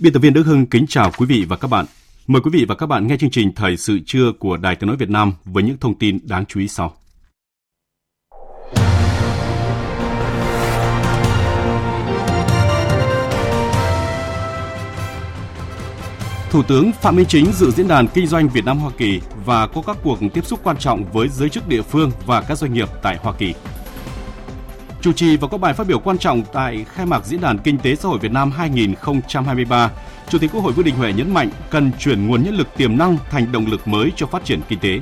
Biên tập viên Đức Hưng kính chào quý vị và các bạn. Mời quý vị và các bạn nghe chương trình Thời sự trưa của Đài Tiếng Nói Việt Nam với những thông tin đáng chú ý sau. Thủ tướng Phạm Minh Chính dự diễn đàn kinh doanh Việt Nam Hoa Kỳ và có các cuộc tiếp xúc quan trọng với giới chức địa phương và các doanh nghiệp tại Hoa Kỳ. Chủ trì và có bài phát biểu quan trọng tại khai mạc Diễn đàn Kinh tế xã hội Việt Nam 2023, Chủ tịch Quốc hội Vương Đình Huệ nhấn mạnh cần chuyển nguồn nhân lực tiềm năng thành động lực mới cho phát triển kinh tế.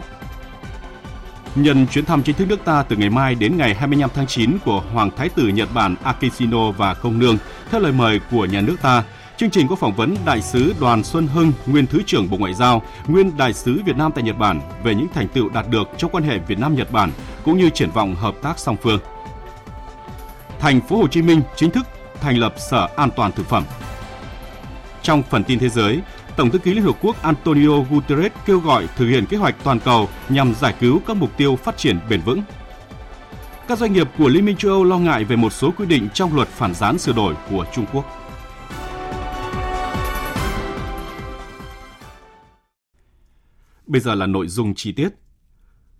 Nhân chuyến thăm chính thức nước ta từ ngày mai đến ngày 25 tháng 9 của Hoàng Thái tử Nhật Bản Akishino và Công Nương, theo lời mời của nhà nước ta, Chương trình có phỏng vấn Đại sứ Đoàn Xuân Hưng, nguyên Thứ trưởng Bộ Ngoại giao, nguyên Đại sứ Việt Nam tại Nhật Bản về những thành tựu đạt được trong quan hệ Việt Nam-Nhật Bản cũng như triển vọng hợp tác song phương thành phố Hồ Chí Minh chính thức thành lập Sở An toàn thực phẩm. Trong phần tin thế giới, Tổng thư ký Liên Hợp Quốc Antonio Guterres kêu gọi thực hiện kế hoạch toàn cầu nhằm giải cứu các mục tiêu phát triển bền vững. Các doanh nghiệp của Liên minh châu Âu lo ngại về một số quy định trong luật phản gián sửa đổi của Trung Quốc. Bây giờ là nội dung chi tiết.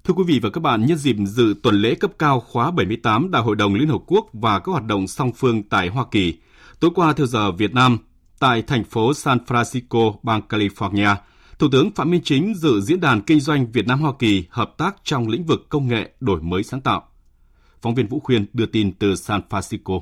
Thưa quý vị và các bạn, nhân dịp dự tuần lễ cấp cao khóa 78 Đại hội đồng Liên Hợp Quốc và các hoạt động song phương tại Hoa Kỳ, tối qua theo giờ Việt Nam, tại thành phố San Francisco, bang California, Thủ tướng Phạm Minh Chính dự diễn đàn kinh doanh Việt Nam Hoa Kỳ hợp tác trong lĩnh vực công nghệ đổi mới sáng tạo. Phóng viên Vũ Khuyên đưa tin từ San Francisco.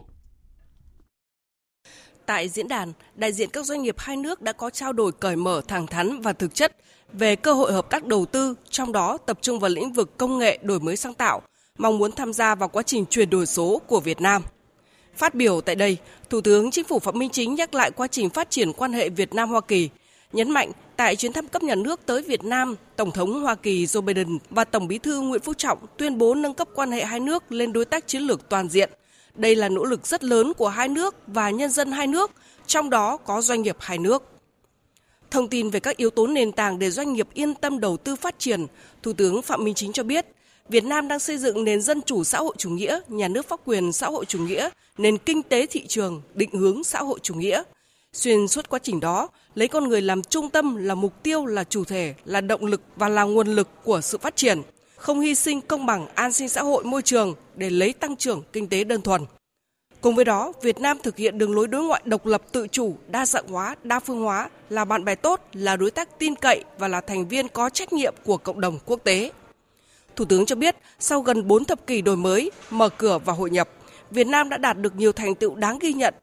Tại diễn đàn, đại diện các doanh nghiệp hai nước đã có trao đổi cởi mở, thẳng thắn và thực chất về cơ hội hợp tác đầu tư, trong đó tập trung vào lĩnh vực công nghệ đổi mới sáng tạo, mong muốn tham gia vào quá trình chuyển đổi số của Việt Nam. Phát biểu tại đây, Thủ tướng Chính phủ Phạm Minh Chính nhắc lại quá trình phát triển quan hệ Việt Nam Hoa Kỳ, nhấn mạnh tại chuyến thăm cấp nhà nước tới Việt Nam, Tổng thống Hoa Kỳ Joe Biden và Tổng Bí thư Nguyễn Phú Trọng tuyên bố nâng cấp quan hệ hai nước lên đối tác chiến lược toàn diện. Đây là nỗ lực rất lớn của hai nước và nhân dân hai nước, trong đó có doanh nghiệp hai nước. Thông tin về các yếu tố nền tảng để doanh nghiệp yên tâm đầu tư phát triển, Thủ tướng Phạm Minh Chính cho biết, Việt Nam đang xây dựng nền dân chủ xã hội chủ nghĩa, nhà nước pháp quyền xã hội chủ nghĩa, nền kinh tế thị trường, định hướng xã hội chủ nghĩa. Xuyên suốt quá trình đó, lấy con người làm trung tâm là mục tiêu, là chủ thể, là động lực và là nguồn lực của sự phát triển, không hy sinh công bằng an sinh xã hội môi trường để lấy tăng trưởng kinh tế đơn thuần. Cùng với đó, Việt Nam thực hiện đường lối đối ngoại độc lập tự chủ, đa dạng hóa, đa phương hóa, là bạn bè tốt, là đối tác tin cậy và là thành viên có trách nhiệm của cộng đồng quốc tế. Thủ tướng cho biết, sau gần 4 thập kỷ đổi mới, mở cửa và hội nhập, Việt Nam đã đạt được nhiều thành tựu đáng ghi nhận.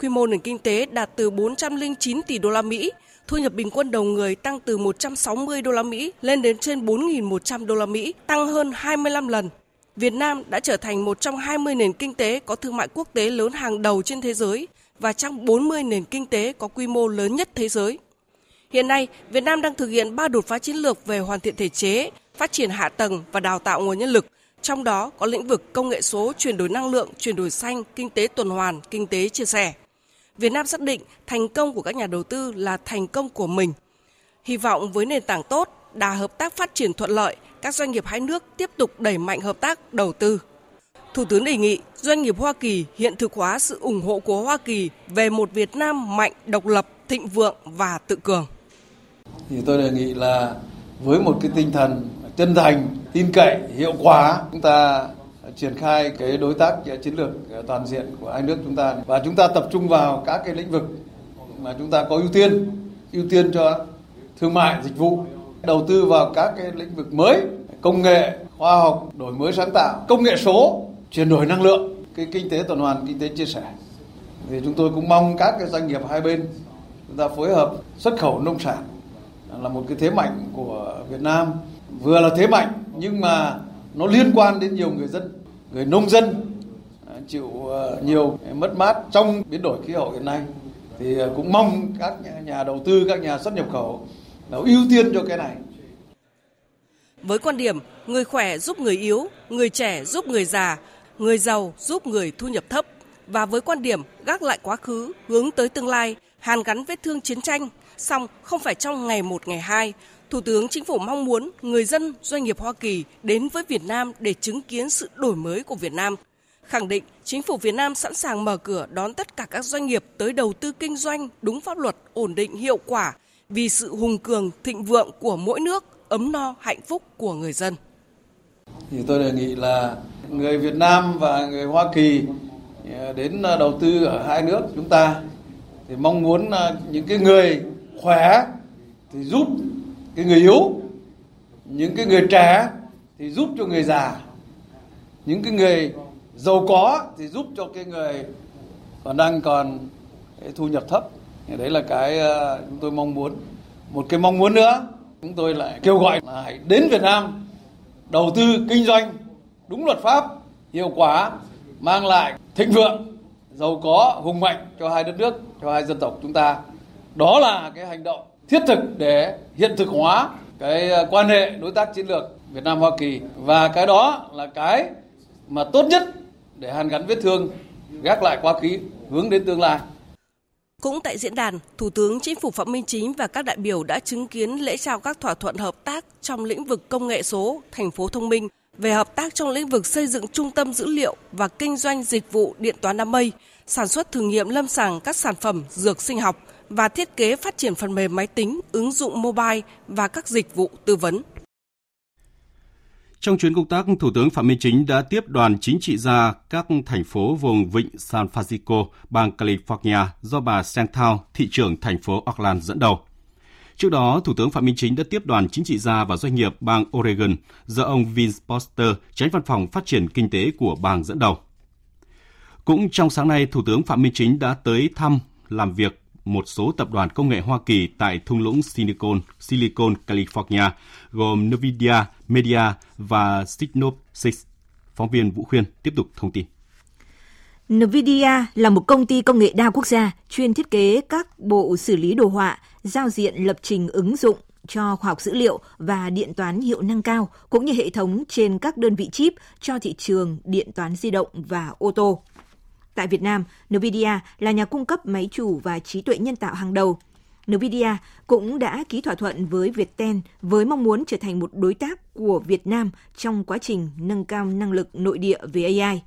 Quy mô nền kinh tế đạt từ 409 tỷ đô la Mỹ, thu nhập bình quân đầu người tăng từ 160 đô la Mỹ lên đến trên 4.100 đô la Mỹ, tăng hơn 25 lần Việt Nam đã trở thành một trong 20 nền kinh tế có thương mại quốc tế lớn hàng đầu trên thế giới và trong 40 nền kinh tế có quy mô lớn nhất thế giới. Hiện nay, Việt Nam đang thực hiện ba đột phá chiến lược về hoàn thiện thể chế, phát triển hạ tầng và đào tạo nguồn nhân lực, trong đó có lĩnh vực công nghệ số, chuyển đổi năng lượng, chuyển đổi xanh, kinh tế tuần hoàn, kinh tế chia sẻ. Việt Nam xác định thành công của các nhà đầu tư là thành công của mình. Hy vọng với nền tảng tốt, đà hợp tác phát triển thuận lợi, các doanh nghiệp hai nước tiếp tục đẩy mạnh hợp tác đầu tư. Thủ tướng đề nghị doanh nghiệp Hoa Kỳ hiện thực hóa sự ủng hộ của Hoa Kỳ về một Việt Nam mạnh, độc lập, thịnh vượng và tự cường. Thì tôi đề nghị là với một cái tinh thần chân thành, tin cậy, hiệu quả, chúng ta triển khai cái đối tác chiến lược toàn diện của hai nước chúng ta và chúng ta tập trung vào các cái lĩnh vực mà chúng ta có ưu tiên, ưu tiên cho thương mại, dịch vụ đầu tư vào các cái lĩnh vực mới công nghệ khoa học đổi mới sáng tạo công nghệ số chuyển đổi năng lượng. Cái kinh tế tuần hoàn, kinh tế chia sẻ. Thì chúng tôi cũng mong các cái doanh nghiệp hai bên chúng ta phối hợp xuất khẩu nông sản. Là một cái thế mạnh của Việt Nam. Vừa là thế mạnh nhưng mà nó liên quan đến nhiều người dân người nông dân à, chịu à, nhiều mất mát trong biến đổi khí hậu hiện nay. Thì à, cũng mong các nhà đầu tư các nhà xuất nhập khẩu là ưu tiên cho cái này với quan điểm người khỏe giúp người yếu, người trẻ giúp người già, người giàu giúp người thu nhập thấp và với quan điểm gác lại quá khứ, hướng tới tương lai, hàn gắn vết thương chiến tranh, song không phải trong ngày một ngày hai, Thủ tướng Chính phủ mong muốn người dân, doanh nghiệp Hoa Kỳ đến với Việt Nam để chứng kiến sự đổi mới của Việt Nam. Khẳng định chính phủ Việt Nam sẵn sàng mở cửa đón tất cả các doanh nghiệp tới đầu tư kinh doanh đúng pháp luật, ổn định hiệu quả vì sự hùng cường, thịnh vượng của mỗi nước, ấm no, hạnh phúc của người dân. Thì tôi đề nghị là người Việt Nam và người Hoa Kỳ ờ, đến ờ, đầu tư ở hai nước chúng ta thì mong muốn ờ, những cái người khỏe thì giúp cái người yếu những cái người trẻ thì giúp cho người già những cái người giàu có thì giúp cho cái người còn đang còn thu nhập thấp đấy là cái ờ, chúng tôi mong muốn. Một cái mong muốn nữa chúng tôi lại kêu gọi là hãy đến Việt Nam đầu tư kinh doanh đúng luật pháp hiệu quả mang lại thịnh vượng giàu có hùng mạnh cho hai đất nước cho hai dân tộc chúng ta. Đó là cái hành động thiết thực để hiện thực hóa cái ờ, quan hệ đối tác chiến lược Việt Nam Hoa Kỳ. Và cái đó là cái mà tốt nhất để hàn gắn vết thương, gác lại quá khứ, hướng đến tương lai. Cũng tại diễn đàn, Thủ tướng Chính phủ Phạm Minh Chính và các đại biểu đã chứng kiến lễ trao các thỏa thuận hợp tác trong lĩnh vực công nghệ số, thành phố thông minh, về hợp tác trong lĩnh vực xây dựng trung tâm dữ liệu và kinh doanh dịch vụ điện toán đám mây, sản xuất thử nghiệm lâm sàng các sản phẩm dược sinh học và thiết kế phát triển phần mềm máy tính, ứng dụng mobile và các dịch vụ tư vấn. Trong chuyến công tác, Thủ tướng Phạm Minh Chính đã tiếp đoàn chính trị gia các thành phố vùng vịnh San Francisco, bang California do bà Santhao, thị trưởng thành phố Oakland dẫn đầu. Trước đó, Thủ tướng Phạm Minh Chính đã tiếp đoàn chính trị gia và doanh nghiệp bang Oregon do ông Vince Poster, tránh văn phòng phát triển kinh tế của bang dẫn đầu. Cũng trong sáng nay, Thủ tướng Phạm Minh Chính đã tới thăm, làm việc một số tập đoàn công nghệ Hoa Kỳ tại thung lũng Silicon, Silicon, California, gồm Nvidia, Media và Synopsys. Phóng viên Vũ Khuyên tiếp tục thông tin. NVIDIA là một công ty công nghệ đa quốc gia chuyên thiết kế các bộ xử lý đồ họa, giao diện lập trình ứng dụng cho khoa học dữ liệu và điện toán hiệu năng cao, cũng như hệ thống trên các đơn vị chip cho thị trường điện toán di động và ô tô. Tại Việt Nam, NVIDIA là nhà cung cấp máy chủ và trí tuệ nhân tạo hàng đầu. NVIDIA cũng đã ký thỏa thuận với Viettel với mong muốn trở thành một đối tác của Việt Nam trong quá trình nâng cao năng lực nội địa về AI.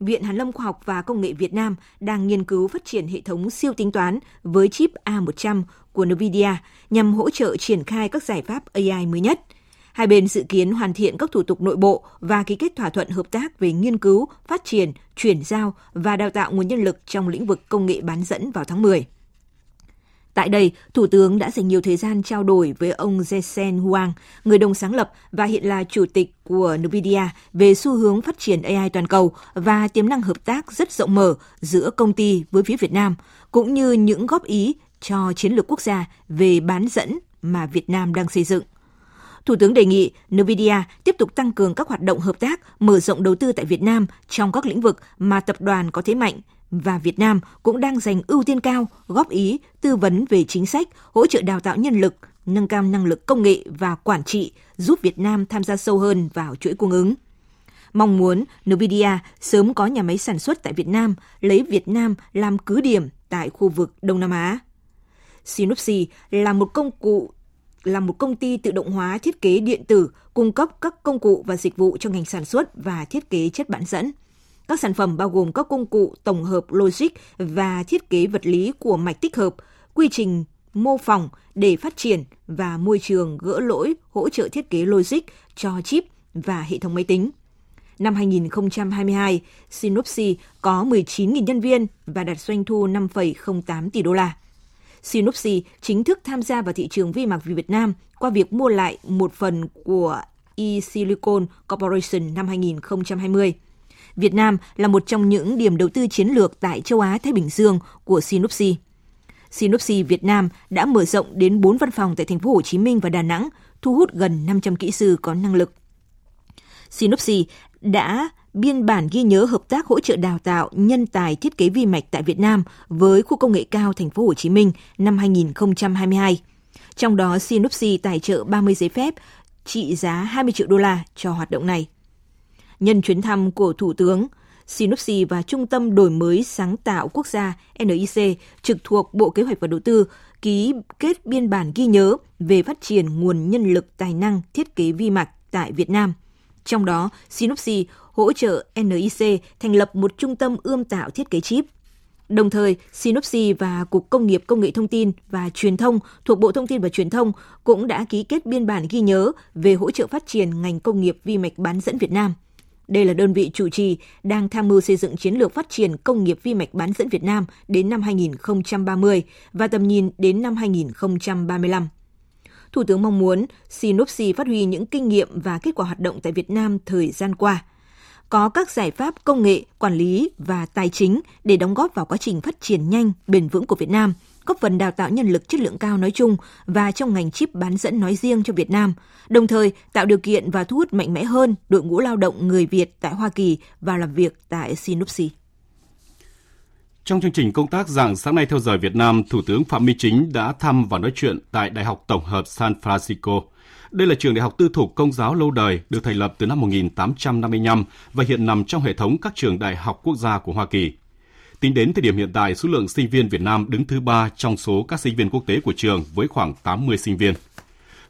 Viện Hàn lâm Khoa học và Công nghệ Việt Nam đang nghiên cứu phát triển hệ thống siêu tính toán với chip A100 của NVIDIA nhằm hỗ trợ triển khai các giải pháp AI mới nhất – Hai bên dự kiến hoàn thiện các thủ tục nội bộ và ký kết thỏa thuận hợp tác về nghiên cứu, phát triển, chuyển giao và đào tạo nguồn nhân lực trong lĩnh vực công nghệ bán dẫn vào tháng 10. Tại đây, Thủ tướng đã dành nhiều thời gian trao đổi với ông Jensen Huang, người đồng sáng lập và hiện là chủ tịch của NVIDIA về xu hướng phát triển AI toàn cầu và tiềm năng hợp tác rất rộng mở giữa công ty với phía Việt Nam, cũng như những góp ý cho chiến lược quốc gia về bán dẫn mà Việt Nam đang xây dựng. Thủ tướng đề nghị NVIDIA tiếp tục tăng cường các hoạt động hợp tác, mở rộng đầu tư tại Việt Nam trong các lĩnh vực mà tập đoàn có thế mạnh và Việt Nam cũng đang dành ưu tiên cao, góp ý, tư vấn về chính sách, hỗ trợ đào tạo nhân lực, nâng cao năng lực công nghệ và quản trị, giúp Việt Nam tham gia sâu hơn vào chuỗi cung ứng. Mong muốn NVIDIA sớm có nhà máy sản xuất tại Việt Nam, lấy Việt Nam làm cứ điểm tại khu vực Đông Nam Á. Synopsy là một công cụ là một công ty tự động hóa thiết kế điện tử, cung cấp các công cụ và dịch vụ cho ngành sản xuất và thiết kế chất bán dẫn. Các sản phẩm bao gồm các công cụ tổng hợp logic và thiết kế vật lý của mạch tích hợp, quy trình mô phỏng để phát triển và môi trường gỡ lỗi hỗ trợ thiết kế logic cho chip và hệ thống máy tính. Năm 2022, Synopsys có 19.000 nhân viên và đạt doanh thu 5,08 tỷ đô la. Synopsys chính thức tham gia vào thị trường vi mạch Việt Nam qua việc mua lại một phần của eSilicon Corporation năm 2020. Việt Nam là một trong những điểm đầu tư chiến lược tại châu Á Thái Bình Dương của Sinopsi. Sinopsi Việt Nam đã mở rộng đến 4 văn phòng tại thành phố Hồ Chí Minh và Đà Nẵng, thu hút gần 500 kỹ sư có năng lực. Sinopsi đã biên bản ghi nhớ hợp tác hỗ trợ đào tạo nhân tài thiết kế vi mạch tại Việt Nam với khu công nghệ cao thành phố Hồ Chí Minh năm 2022. Trong đó Synopsy tài trợ 30 giấy phép trị giá 20 triệu đô la cho hoạt động này. Nhân chuyến thăm của Thủ tướng, Synopsy và Trung tâm Đổi mới Sáng tạo Quốc gia NIC trực thuộc Bộ Kế hoạch và Đầu tư ký kết biên bản ghi nhớ về phát triển nguồn nhân lực tài năng thiết kế vi mạch tại Việt Nam. Trong đó, Synopsy hỗ trợ NIC thành lập một trung tâm ươm tạo thiết kế chip. Đồng thời, Synopsy và Cục Công nghiệp Công nghệ Thông tin và Truyền thông thuộc Bộ Thông tin và Truyền thông cũng đã ký kết biên bản ghi nhớ về hỗ trợ phát triển ngành công nghiệp vi mạch bán dẫn Việt Nam. Đây là đơn vị chủ trì đang tham mưu xây dựng chiến lược phát triển công nghiệp vi mạch bán dẫn Việt Nam đến năm 2030 và tầm nhìn đến năm 2035. Thủ tướng mong muốn Sinopsi phát huy những kinh nghiệm và kết quả hoạt động tại Việt Nam thời gian qua, có các giải pháp công nghệ, quản lý và tài chính để đóng góp vào quá trình phát triển nhanh, bền vững của Việt Nam, góp phần đào tạo nhân lực chất lượng cao nói chung và trong ngành chip bán dẫn nói riêng cho Việt Nam, đồng thời tạo điều kiện và thu hút mạnh mẽ hơn đội ngũ lao động người Việt tại Hoa Kỳ và làm việc tại Sinopsi. Trong chương trình công tác dạng sáng nay theo giờ Việt Nam, Thủ tướng Phạm Minh Chính đã thăm và nói chuyện tại Đại học Tổng hợp San Francisco. Đây là trường đại học tư thục công giáo lâu đời, được thành lập từ năm 1855 và hiện nằm trong hệ thống các trường đại học quốc gia của Hoa Kỳ. Tính đến thời điểm hiện tại, số lượng sinh viên Việt Nam đứng thứ ba trong số các sinh viên quốc tế của trường với khoảng 80 sinh viên.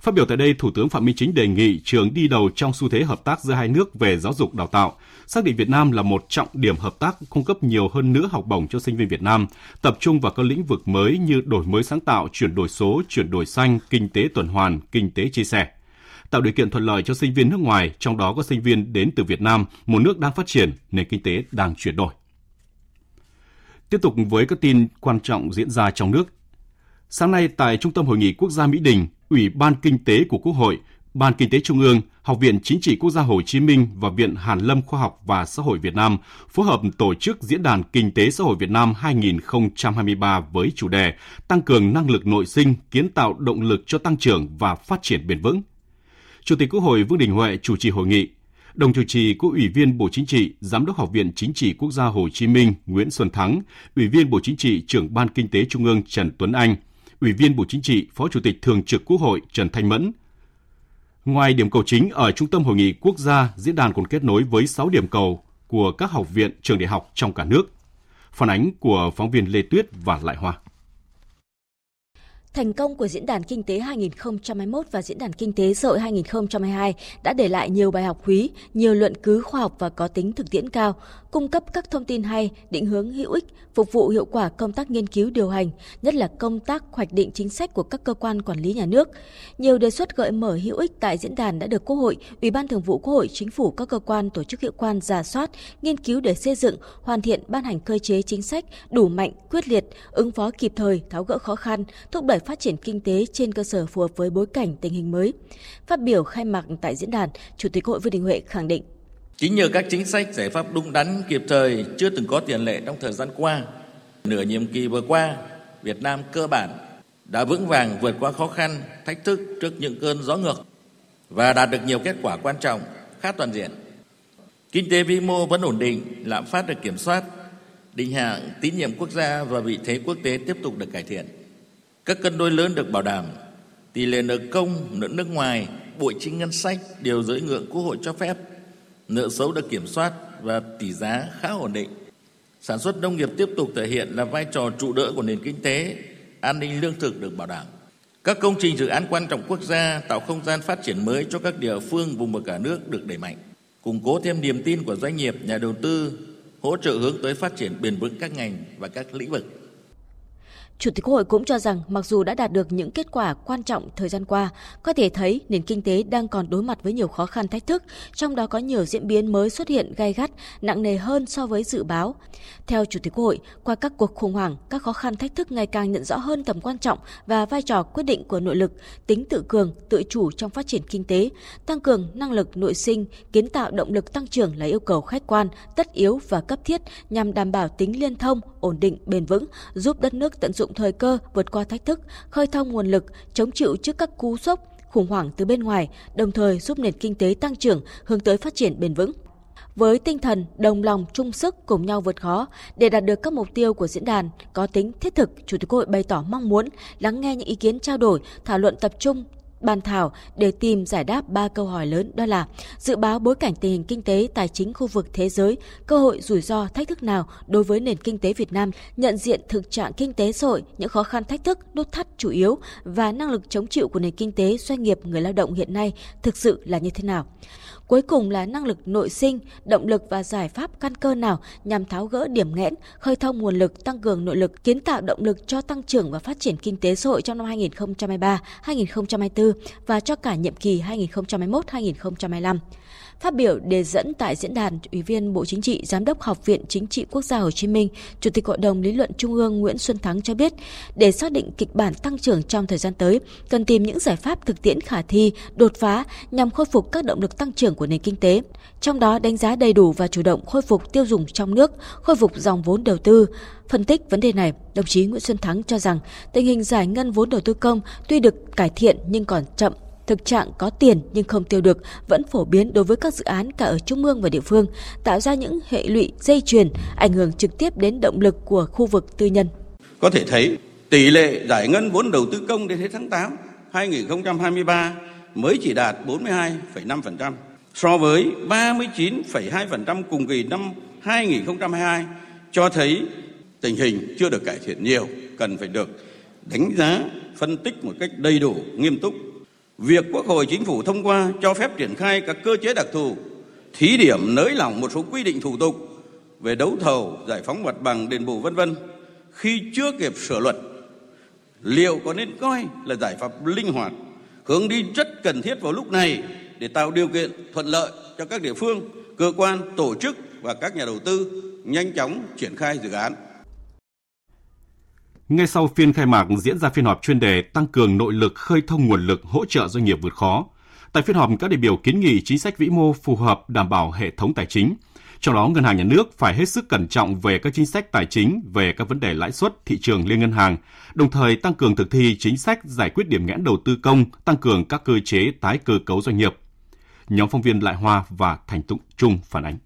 Phát biểu tại đây, Thủ tướng Phạm Minh Chính đề nghị trường đi đầu trong xu thế hợp tác giữa hai nước về giáo dục đào tạo, xác định Việt Nam là một trọng điểm hợp tác cung cấp nhiều hơn nữa học bổng cho sinh viên Việt Nam, tập trung vào các lĩnh vực mới như đổi mới sáng tạo, chuyển đổi số, chuyển đổi xanh, kinh tế tuần hoàn, kinh tế chia sẻ tạo điều kiện thuận lợi cho sinh viên nước ngoài, trong đó có sinh viên đến từ Việt Nam, một nước đang phát triển, nền kinh tế đang chuyển đổi. Tiếp tục với các tin quan trọng diễn ra trong nước. Sáng nay tại Trung tâm Hội nghị Quốc gia Mỹ Đình, Ủy ban Kinh tế của Quốc hội, Ban Kinh tế Trung ương, Học viện Chính trị Quốc gia Hồ Chí Minh và Viện Hàn Lâm Khoa học và Xã hội Việt Nam phối hợp tổ chức Diễn đàn Kinh tế Xã hội Việt Nam 2023 với chủ đề Tăng cường năng lực nội sinh, kiến tạo động lực cho tăng trưởng và phát triển bền vững. Chủ tịch Quốc hội Vương Đình Huệ chủ trì hội nghị. Đồng chủ trì có Ủy viên Bộ Chính trị, Giám đốc Học viện Chính trị Quốc gia Hồ Chí Minh Nguyễn Xuân Thắng, Ủy viên Bộ Chính trị, Trưởng Ban Kinh tế Trung ương Trần Tuấn Anh, Ủy viên Bộ Chính trị, Phó Chủ tịch Thường trực Quốc hội Trần Thanh Mẫn. Ngoài điểm cầu chính ở Trung tâm Hội nghị Quốc gia, diễn đàn còn kết nối với 6 điểm cầu của các học viện, trường đại học trong cả nước. Phản ánh của phóng viên Lê Tuyết và Lại Hoa. Thành công của Diễn đàn Kinh tế 2021 và Diễn đàn Kinh tế xã hội 2022 đã để lại nhiều bài học quý, nhiều luận cứ khoa học và có tính thực tiễn cao, cung cấp các thông tin hay, định hướng hữu ích, phục vụ hiệu quả công tác nghiên cứu điều hành, nhất là công tác hoạch định chính sách của các cơ quan quản lý nhà nước. Nhiều đề xuất gợi mở hữu ích tại diễn đàn đã được Quốc hội, Ủy ban Thường vụ Quốc hội, Chính phủ các cơ quan tổ chức hiệu quan giả soát, nghiên cứu để xây dựng, hoàn thiện ban hành cơ chế chính sách đủ mạnh, quyết liệt, ứng phó kịp thời, tháo gỡ khó khăn, thúc đẩy phát triển kinh tế trên cơ sở phù hợp với bối cảnh tình hình mới. Phát biểu khai mạc tại diễn đàn, Chủ tịch Hội Vương Đình Huệ khẳng định Chính nhờ các chính sách giải pháp đúng đắn kịp thời chưa từng có tiền lệ trong thời gian qua, nửa nhiệm kỳ vừa qua, Việt Nam cơ bản đã vững vàng vượt qua khó khăn, thách thức trước những cơn gió ngược và đạt được nhiều kết quả quan trọng, khá toàn diện. Kinh tế vĩ mô vẫn ổn định, lạm phát được kiểm soát, định hạng tín nhiệm quốc gia và vị thế quốc tế tiếp tục được cải thiện. Các cân đối lớn được bảo đảm, tỷ lệ nợ công, nợ nước ngoài, bội chi ngân sách đều dưới ngưỡng Quốc hội cho phép, nợ xấu được kiểm soát và tỷ giá khá ổn định. Sản xuất nông nghiệp tiếp tục thể hiện là vai trò trụ đỡ của nền kinh tế, an ninh lương thực được bảo đảm. Các công trình dự án quan trọng quốc gia tạo không gian phát triển mới cho các địa phương vùng và cả nước được đẩy mạnh, củng cố thêm niềm tin của doanh nghiệp, nhà đầu tư, hỗ trợ hướng tới phát triển bền vững các ngành và các lĩnh vực. Chủ tịch Quốc hội cũng cho rằng mặc dù đã đạt được những kết quả quan trọng thời gian qua, có thể thấy nền kinh tế đang còn đối mặt với nhiều khó khăn thách thức, trong đó có nhiều diễn biến mới xuất hiện gai gắt, nặng nề hơn so với dự báo. Theo Chủ tịch Quốc hội, qua các cuộc khủng hoảng, các khó khăn thách thức ngày càng nhận rõ hơn tầm quan trọng và vai trò quyết định của nội lực, tính tự cường, tự chủ trong phát triển kinh tế, tăng cường năng lực nội sinh, kiến tạo động lực tăng trưởng là yêu cầu khách quan, tất yếu và cấp thiết nhằm đảm bảo tính liên thông, ổn định, bền vững, giúp đất nước tận dụng thời cơ vượt qua thách thức, khơi thông nguồn lực, chống chịu trước các cú sốc, khủng hoảng từ bên ngoài, đồng thời giúp nền kinh tế tăng trưởng hướng tới phát triển bền vững. Với tinh thần đồng lòng chung sức cùng nhau vượt khó để đạt được các mục tiêu của diễn đàn có tính thiết thực, Chủ tịch Quốc hội bày tỏ mong muốn lắng nghe những ý kiến trao đổi, thảo luận tập trung bàn thảo để tìm giải đáp ba câu hỏi lớn đó là dự báo bối cảnh tình hình kinh tế tài chính khu vực thế giới, cơ hội rủi ro thách thức nào đối với nền kinh tế Việt Nam, nhận diện thực trạng kinh tế xã hội, những khó khăn thách thức, nút thắt chủ yếu và năng lực chống chịu của nền kinh tế doanh nghiệp người lao động hiện nay thực sự là như thế nào. Cuối cùng là năng lực nội sinh, động lực và giải pháp căn cơ nào nhằm tháo gỡ điểm nghẽn, khơi thông nguồn lực, tăng cường nội lực, kiến tạo động lực cho tăng trưởng và phát triển kinh tế xã hội trong năm 2023, 2024 và cho cả nhiệm kỳ 2021-2025. Phát biểu đề dẫn tại diễn đàn, Ủy viên Bộ Chính trị, Giám đốc Học viện Chính trị Quốc gia Hồ Chí Minh, Chủ tịch Hội đồng Lý luận Trung ương Nguyễn Xuân Thắng cho biết, để xác định kịch bản tăng trưởng trong thời gian tới, cần tìm những giải pháp thực tiễn khả thi, đột phá nhằm khôi phục các động lực tăng trưởng của nền kinh tế. Trong đó đánh giá đầy đủ và chủ động khôi phục tiêu dùng trong nước, khôi phục dòng vốn đầu tư, Phân tích vấn đề này, đồng chí Nguyễn Xuân Thắng cho rằng tình hình giải ngân vốn đầu tư công tuy được cải thiện nhưng còn chậm thực trạng có tiền nhưng không tiêu được vẫn phổ biến đối với các dự án cả ở trung ương và địa phương, tạo ra những hệ lụy dây chuyền ảnh hưởng trực tiếp đến động lực của khu vực tư nhân. Có thể thấy tỷ lệ giải ngân vốn đầu tư công đến hết tháng 8 2023 mới chỉ đạt 42,5% so với 39,2% cùng kỳ năm 2022 cho thấy tình hình chưa được cải thiện nhiều, cần phải được đánh giá, phân tích một cách đầy đủ, nghiêm túc Việc Quốc hội Chính phủ thông qua cho phép triển khai các cơ chế đặc thù, thí điểm nới lỏng một số quy định thủ tục về đấu thầu, giải phóng mặt bằng, đền bù vân vân khi chưa kịp sửa luật liệu có nên coi là giải pháp linh hoạt hướng đi rất cần thiết vào lúc này để tạo điều kiện thuận lợi cho các địa phương, cơ quan, tổ chức và các nhà đầu tư nhanh chóng triển khai dự án. Ngay sau phiên khai mạc diễn ra phiên họp chuyên đề tăng cường nội lực khơi thông nguồn lực hỗ trợ doanh nghiệp vượt khó. Tại phiên họp, các đại biểu kiến nghị chính sách vĩ mô phù hợp đảm bảo hệ thống tài chính. Trong đó, ngân hàng nhà nước phải hết sức cẩn trọng về các chính sách tài chính, về các vấn đề lãi suất, thị trường liên ngân hàng, đồng thời tăng cường thực thi chính sách giải quyết điểm nghẽn đầu tư công, tăng cường các cơ chế tái cơ cấu doanh nghiệp. Nhóm phóng viên Lại Hoa và Thành Tụng Trung phản ánh.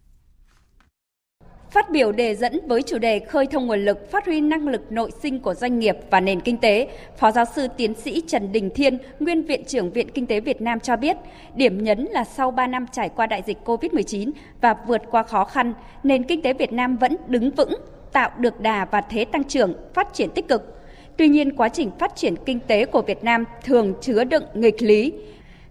Phát biểu đề dẫn với chủ đề khơi thông nguồn lực, phát huy năng lực nội sinh của doanh nghiệp và nền kinh tế, Phó giáo sư tiến sĩ Trần Đình Thiên, nguyên viện trưởng Viện Kinh tế Việt Nam cho biết, điểm nhấn là sau 3 năm trải qua đại dịch COVID-19 và vượt qua khó khăn, nền kinh tế Việt Nam vẫn đứng vững, tạo được đà và thế tăng trưởng, phát triển tích cực. Tuy nhiên, quá trình phát triển kinh tế của Việt Nam thường chứa đựng nghịch lý.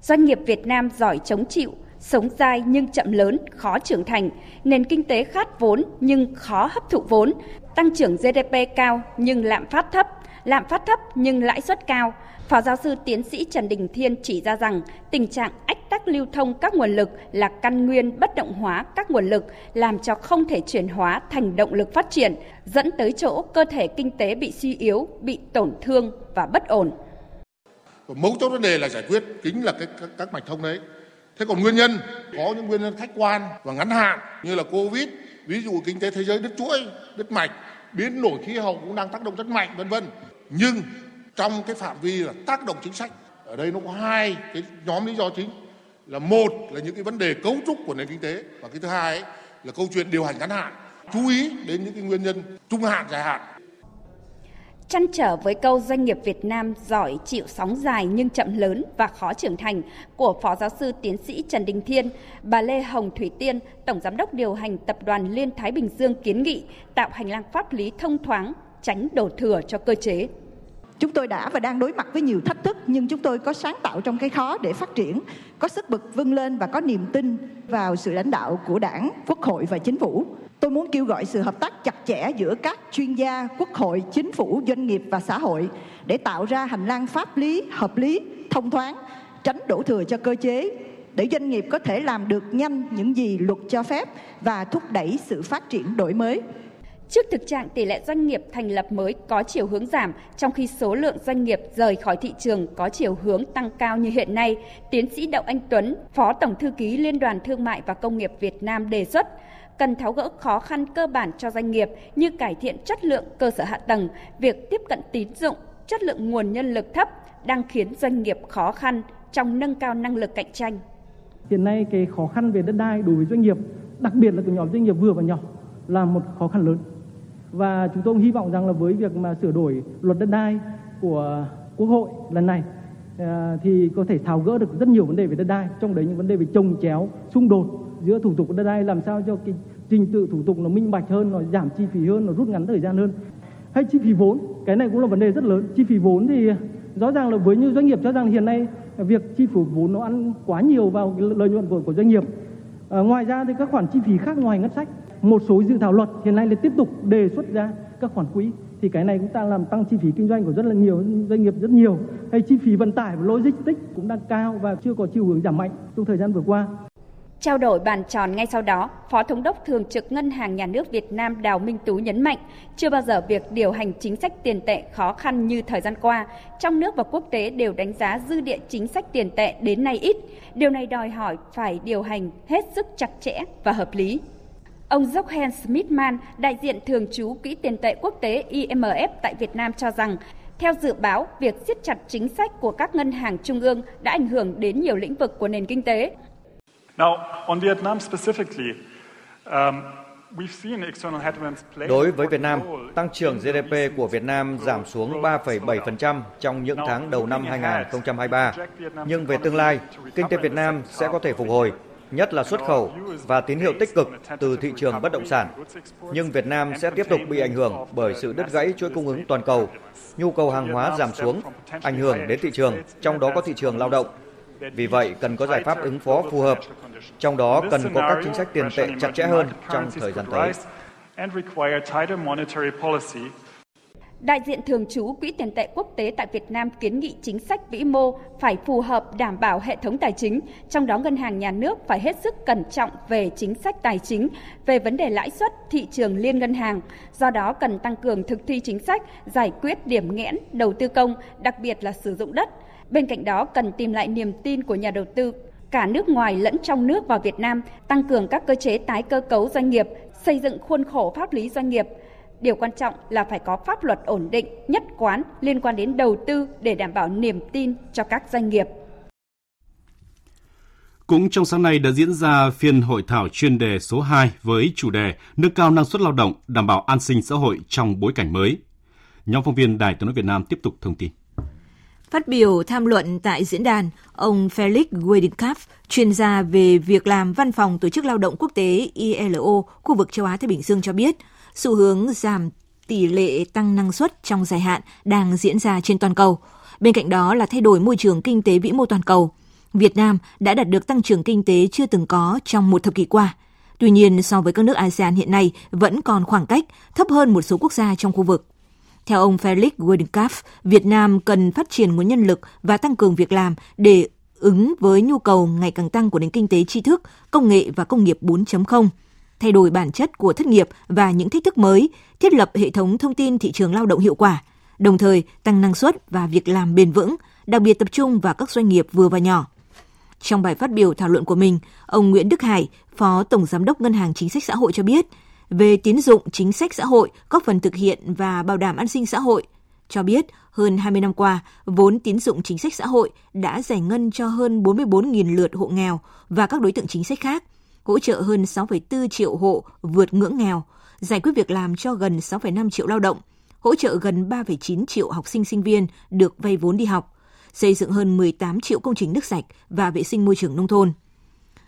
Doanh nghiệp Việt Nam giỏi chống chịu, sống dai nhưng chậm lớn, khó trưởng thành, nền kinh tế khát vốn nhưng khó hấp thụ vốn, tăng trưởng GDP cao nhưng lạm phát thấp, lạm phát thấp nhưng lãi suất cao. Phó giáo sư tiến sĩ Trần Đình Thiên chỉ ra rằng tình trạng ách tắc lưu thông các nguồn lực là căn nguyên bất động hóa các nguồn lực làm cho không thể chuyển hóa thành động lực phát triển, dẫn tới chỗ cơ thể kinh tế bị suy yếu, bị tổn thương và bất ổn. Mấu chốt vấn đề là giải quyết chính là cái, các, các mạch thông đấy Thế còn nguyên nhân? Có những nguyên nhân khách quan và ngắn hạn như là Covid, ví dụ kinh tế thế giới đứt chuỗi, đứt mạch, biến đổi khí hậu cũng đang tác động rất mạnh vân vân. Nhưng trong cái phạm vi là tác động chính sách ở đây nó có hai cái nhóm lý do chính. Là một là những cái vấn đề cấu trúc của nền kinh tế và cái thứ hai ấy, là câu chuyện điều hành ngắn hạn. Chú ý đến những cái nguyên nhân trung hạn dài hạn. Chăn trở với câu doanh nghiệp Việt Nam giỏi chịu sóng dài nhưng chậm lớn và khó trưởng thành của Phó Giáo sư Tiến sĩ Trần Đình Thiên, bà Lê Hồng Thủy Tiên, Tổng Giám đốc điều hành Tập đoàn Liên Thái Bình Dương kiến nghị tạo hành lang pháp lý thông thoáng, tránh đổ thừa cho cơ chế. Chúng tôi đã và đang đối mặt với nhiều thách thức nhưng chúng tôi có sáng tạo trong cái khó để phát triển, có sức bực vươn lên và có niềm tin vào sự lãnh đạo của đảng, quốc hội và chính phủ Tôi muốn kêu gọi sự hợp tác chặt chẽ giữa các chuyên gia, quốc hội, chính phủ, doanh nghiệp và xã hội để tạo ra hành lang pháp lý hợp lý, thông thoáng, tránh đổ thừa cho cơ chế để doanh nghiệp có thể làm được nhanh những gì luật cho phép và thúc đẩy sự phát triển đổi mới. Trước thực trạng tỷ lệ doanh nghiệp thành lập mới có chiều hướng giảm, trong khi số lượng doanh nghiệp rời khỏi thị trường có chiều hướng tăng cao như hiện nay, tiến sĩ Đậu Anh Tuấn, Phó Tổng Thư ký Liên đoàn Thương mại và Công nghiệp Việt Nam đề xuất cần tháo gỡ khó khăn cơ bản cho doanh nghiệp như cải thiện chất lượng cơ sở hạ tầng, việc tiếp cận tín dụng, chất lượng nguồn nhân lực thấp đang khiến doanh nghiệp khó khăn trong nâng cao năng lực cạnh tranh. Hiện nay cái khó khăn về đất đai đối với doanh nghiệp, đặc biệt là của nhóm doanh nghiệp vừa và nhỏ là một khó khăn lớn. Và chúng tôi hy vọng rằng là với việc mà sửa đổi luật đất đai của Quốc hội lần này à, thì có thể tháo gỡ được rất nhiều vấn đề về đất đai, trong đấy những vấn đề về trồng chéo, xung đột giữa thủ tục đất đai làm sao cho cái trình tự thủ tục nó minh bạch hơn, nó giảm chi phí hơn, nó rút ngắn thời gian hơn. Hay chi phí vốn, cái này cũng là vấn đề rất lớn. Chi phí vốn thì rõ ràng là với như doanh nghiệp cho rằng hiện nay việc chi phí vốn nó ăn quá nhiều vào cái lợi nhuận của, của doanh nghiệp. À, ngoài ra thì các khoản chi phí khác ngoài ngân sách, một số dự thảo luật hiện nay là tiếp tục đề xuất ra các khoản quỹ thì cái này cũng ta làm tăng chi phí kinh doanh của rất là nhiều doanh nghiệp rất nhiều hay chi phí vận tải và logistics cũng đang cao và chưa có chiều hướng giảm mạnh trong thời gian vừa qua Trao đổi bàn tròn ngay sau đó, Phó Thống đốc Thường trực Ngân hàng Nhà nước Việt Nam Đào Minh Tú nhấn mạnh, chưa bao giờ việc điều hành chính sách tiền tệ khó khăn như thời gian qua, trong nước và quốc tế đều đánh giá dư địa chính sách tiền tệ đến nay ít. Điều này đòi hỏi phải điều hành hết sức chặt chẽ và hợp lý. Ông Jochen Smithman, đại diện thường trú Quỹ tiền tệ quốc tế IMF tại Việt Nam cho rằng, theo dự báo, việc siết chặt chính sách của các ngân hàng trung ương đã ảnh hưởng đến nhiều lĩnh vực của nền kinh tế, Now, on Vietnam specifically, um, Đối với Việt Nam, tăng trưởng GDP của Việt Nam giảm xuống 3,7% trong những tháng đầu năm 2023. Nhưng về tương lai, kinh tế Việt Nam sẽ có thể phục hồi, nhất là xuất khẩu và tín hiệu tích cực từ thị trường bất động sản. Nhưng Việt Nam sẽ tiếp tục bị ảnh hưởng bởi sự đứt gãy chuỗi cung ứng toàn cầu, nhu cầu hàng hóa giảm xuống, ảnh hưởng đến thị trường, trong đó có thị trường lao động vì vậy, cần có giải pháp ứng phó phù hợp, trong đó cần có các chính sách tiền tệ chặt chẽ hơn trong thời gian tới. Đại diện thường trú Quỹ tiền tệ quốc tế tại Việt Nam kiến nghị chính sách vĩ mô phải phù hợp đảm bảo hệ thống tài chính, trong đó ngân hàng nhà nước phải hết sức cẩn trọng về chính sách tài chính, về vấn đề lãi suất, thị trường liên ngân hàng. Do đó cần tăng cường thực thi chính sách, giải quyết điểm nghẽn đầu tư công, đặc biệt là sử dụng đất, Bên cạnh đó cần tìm lại niềm tin của nhà đầu tư cả nước ngoài lẫn trong nước vào Việt Nam, tăng cường các cơ chế tái cơ cấu doanh nghiệp, xây dựng khuôn khổ pháp lý doanh nghiệp. Điều quan trọng là phải có pháp luật ổn định, nhất quán liên quan đến đầu tư để đảm bảo niềm tin cho các doanh nghiệp. Cũng trong sáng nay đã diễn ra phiên hội thảo chuyên đề số 2 với chủ đề nâng cao năng suất lao động, đảm bảo an sinh xã hội trong bối cảnh mới. Nhóm phóng viên Đài tiếng nói Việt Nam tiếp tục thông tin. Phát biểu tham luận tại diễn đàn, ông Felix Weidenkopf, chuyên gia về việc làm văn phòng Tổ chức Lao động Quốc tế ILO khu vực châu Á Thái Bình Dương cho biết, xu hướng giảm tỷ lệ tăng năng suất trong dài hạn đang diễn ra trên toàn cầu. Bên cạnh đó là thay đổi môi trường kinh tế vĩ mô toàn cầu. Việt Nam đã đạt được tăng trưởng kinh tế chưa từng có trong một thập kỷ qua. Tuy nhiên, so với các nước ASEAN hiện nay vẫn còn khoảng cách thấp hơn một số quốc gia trong khu vực. Theo ông Felix Weidenkopf, Việt Nam cần phát triển nguồn nhân lực và tăng cường việc làm để ứng với nhu cầu ngày càng tăng của nền kinh tế tri thức, công nghệ và công nghiệp 4.0, thay đổi bản chất của thất nghiệp và những thách thức mới, thiết lập hệ thống thông tin thị trường lao động hiệu quả, đồng thời tăng năng suất và việc làm bền vững, đặc biệt tập trung vào các doanh nghiệp vừa và nhỏ. Trong bài phát biểu thảo luận của mình, ông Nguyễn Đức Hải, Phó Tổng Giám đốc Ngân hàng Chính sách Xã hội cho biết – về tín dụng chính sách xã hội góp phần thực hiện và bảo đảm an sinh xã hội cho biết hơn 20 năm qua, vốn tín dụng chính sách xã hội đã giải ngân cho hơn 44.000 lượt hộ nghèo và các đối tượng chính sách khác, hỗ trợ hơn 6,4 triệu hộ vượt ngưỡng nghèo, giải quyết việc làm cho gần 6,5 triệu lao động, hỗ trợ gần 3,9 triệu học sinh sinh viên được vay vốn đi học, xây dựng hơn 18 triệu công trình nước sạch và vệ sinh môi trường nông thôn.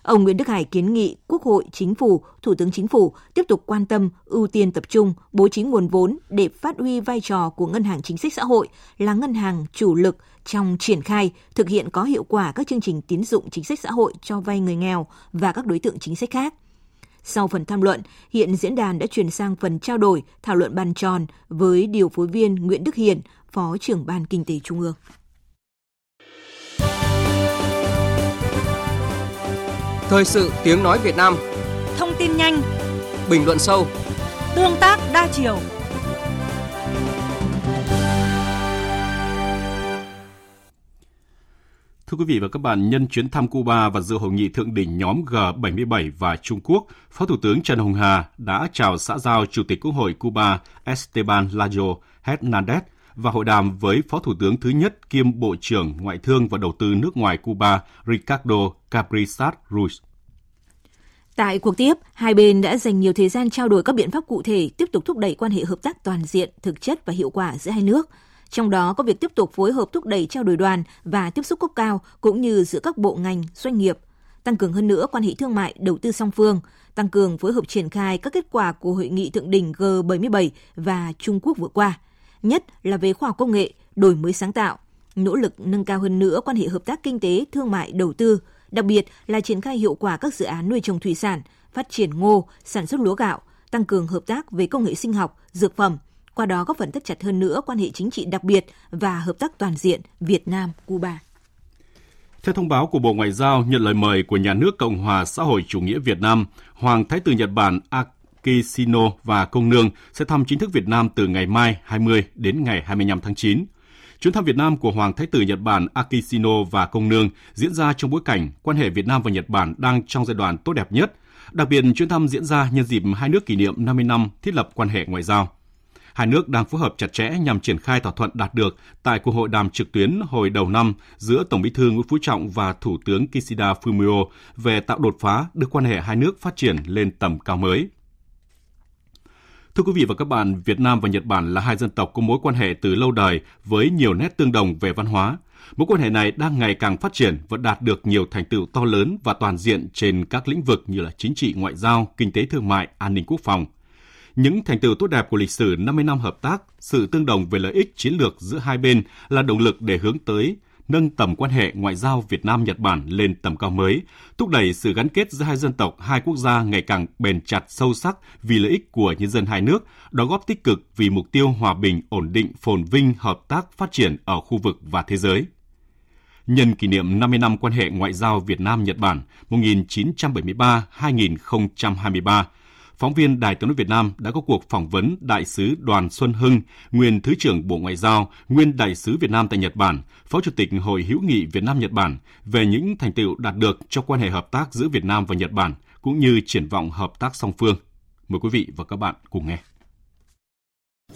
Ông Nguyễn Đức Hải kiến nghị Quốc hội, Chính phủ, Thủ tướng Chính phủ tiếp tục quan tâm, ưu tiên tập trung, bố trí nguồn vốn để phát huy vai trò của Ngân hàng Chính sách Xã hội là ngân hàng chủ lực trong triển khai, thực hiện có hiệu quả các chương trình tín dụng chính sách xã hội cho vay người nghèo và các đối tượng chính sách khác. Sau phần tham luận, hiện diễn đàn đã chuyển sang phần trao đổi, thảo luận bàn tròn với điều phối viên Nguyễn Đức Hiền, Phó trưởng Ban Kinh tế Trung ương. Thời sự tiếng nói Việt Nam. Thông tin nhanh. Bình luận sâu. Tương tác đa chiều. Thưa quý vị và các bạn, nhân chuyến thăm Cuba và dự hội nghị thượng đỉnh nhóm G77 và Trung Quốc, Phó Thủ tướng Trần Hồng Hà đã chào xã giao Chủ tịch Quốc hội Cuba Esteban Lajo Hernández và hội đàm với Phó Thủ tướng thứ nhất kiêm Bộ trưởng Ngoại thương và Đầu tư nước ngoài Cuba Ricardo Cabrizas Ruiz. Tại cuộc tiếp, hai bên đã dành nhiều thời gian trao đổi các biện pháp cụ thể tiếp tục thúc đẩy quan hệ hợp tác toàn diện, thực chất và hiệu quả giữa hai nước. Trong đó có việc tiếp tục phối hợp thúc đẩy trao đổi đoàn và tiếp xúc cấp cao cũng như giữa các bộ ngành, doanh nghiệp, tăng cường hơn nữa quan hệ thương mại, đầu tư song phương, tăng cường phối hợp triển khai các kết quả của hội nghị thượng đỉnh G77 và Trung Quốc vừa qua, nhất là về khoa học công nghệ, đổi mới sáng tạo, nỗ lực nâng cao hơn nữa quan hệ hợp tác kinh tế, thương mại, đầu tư, đặc biệt là triển khai hiệu quả các dự án nuôi trồng thủy sản, phát triển ngô, sản xuất lúa gạo, tăng cường hợp tác về công nghệ sinh học, dược phẩm, qua đó góp phần thắt chặt hơn nữa quan hệ chính trị đặc biệt và hợp tác toàn diện Việt Nam-Cuba. Theo thông báo của Bộ Ngoại giao nhận lời mời của nhà nước Cộng hòa xã hội chủ nghĩa Việt Nam, Hoàng Thái tử Nhật Bản Kishino và công nương sẽ thăm chính thức Việt Nam từ ngày mai 20 đến ngày 25 tháng 9. Chuyến thăm Việt Nam của Hoàng Thái tử Nhật Bản Akishino và công nương diễn ra trong bối cảnh quan hệ Việt Nam và Nhật Bản đang trong giai đoạn tốt đẹp nhất. Đặc biệt, chuyến thăm diễn ra nhân dịp hai nước kỷ niệm 50 năm thiết lập quan hệ ngoại giao. Hai nước đang phối hợp chặt chẽ nhằm triển khai thỏa thuận đạt được tại cuộc hội đàm trực tuyến hồi đầu năm giữa Tổng Bí thư Nguyễn Phú Trọng và Thủ tướng Kishida Fumio về tạo đột phá đưa quan hệ hai nước phát triển lên tầm cao mới. Thưa quý vị và các bạn, Việt Nam và Nhật Bản là hai dân tộc có mối quan hệ từ lâu đời với nhiều nét tương đồng về văn hóa. Mối quan hệ này đang ngày càng phát triển và đạt được nhiều thành tựu to lớn và toàn diện trên các lĩnh vực như là chính trị, ngoại giao, kinh tế thương mại, an ninh quốc phòng. Những thành tựu tốt đẹp của lịch sử 50 năm hợp tác, sự tương đồng về lợi ích chiến lược giữa hai bên là động lực để hướng tới nâng tầm quan hệ ngoại giao Việt Nam Nhật Bản lên tầm cao mới, thúc đẩy sự gắn kết giữa hai dân tộc, hai quốc gia ngày càng bền chặt sâu sắc vì lợi ích của nhân dân hai nước, đóng góp tích cực vì mục tiêu hòa bình, ổn định, phồn vinh, hợp tác, phát triển ở khu vực và thế giới. Nhân kỷ niệm 50 năm quan hệ ngoại giao Việt Nam Nhật Bản 1973-2023, phóng viên Đài tiếng nói Việt Nam đã có cuộc phỏng vấn đại sứ Đoàn Xuân Hưng, nguyên Thứ trưởng Bộ Ngoại giao, nguyên đại sứ Việt Nam tại Nhật Bản, Phó Chủ tịch Hội hữu nghị Việt Nam Nhật Bản về những thành tựu đạt được trong quan hệ hợp tác giữa Việt Nam và Nhật Bản cũng như triển vọng hợp tác song phương. Mời quý vị và các bạn cùng nghe.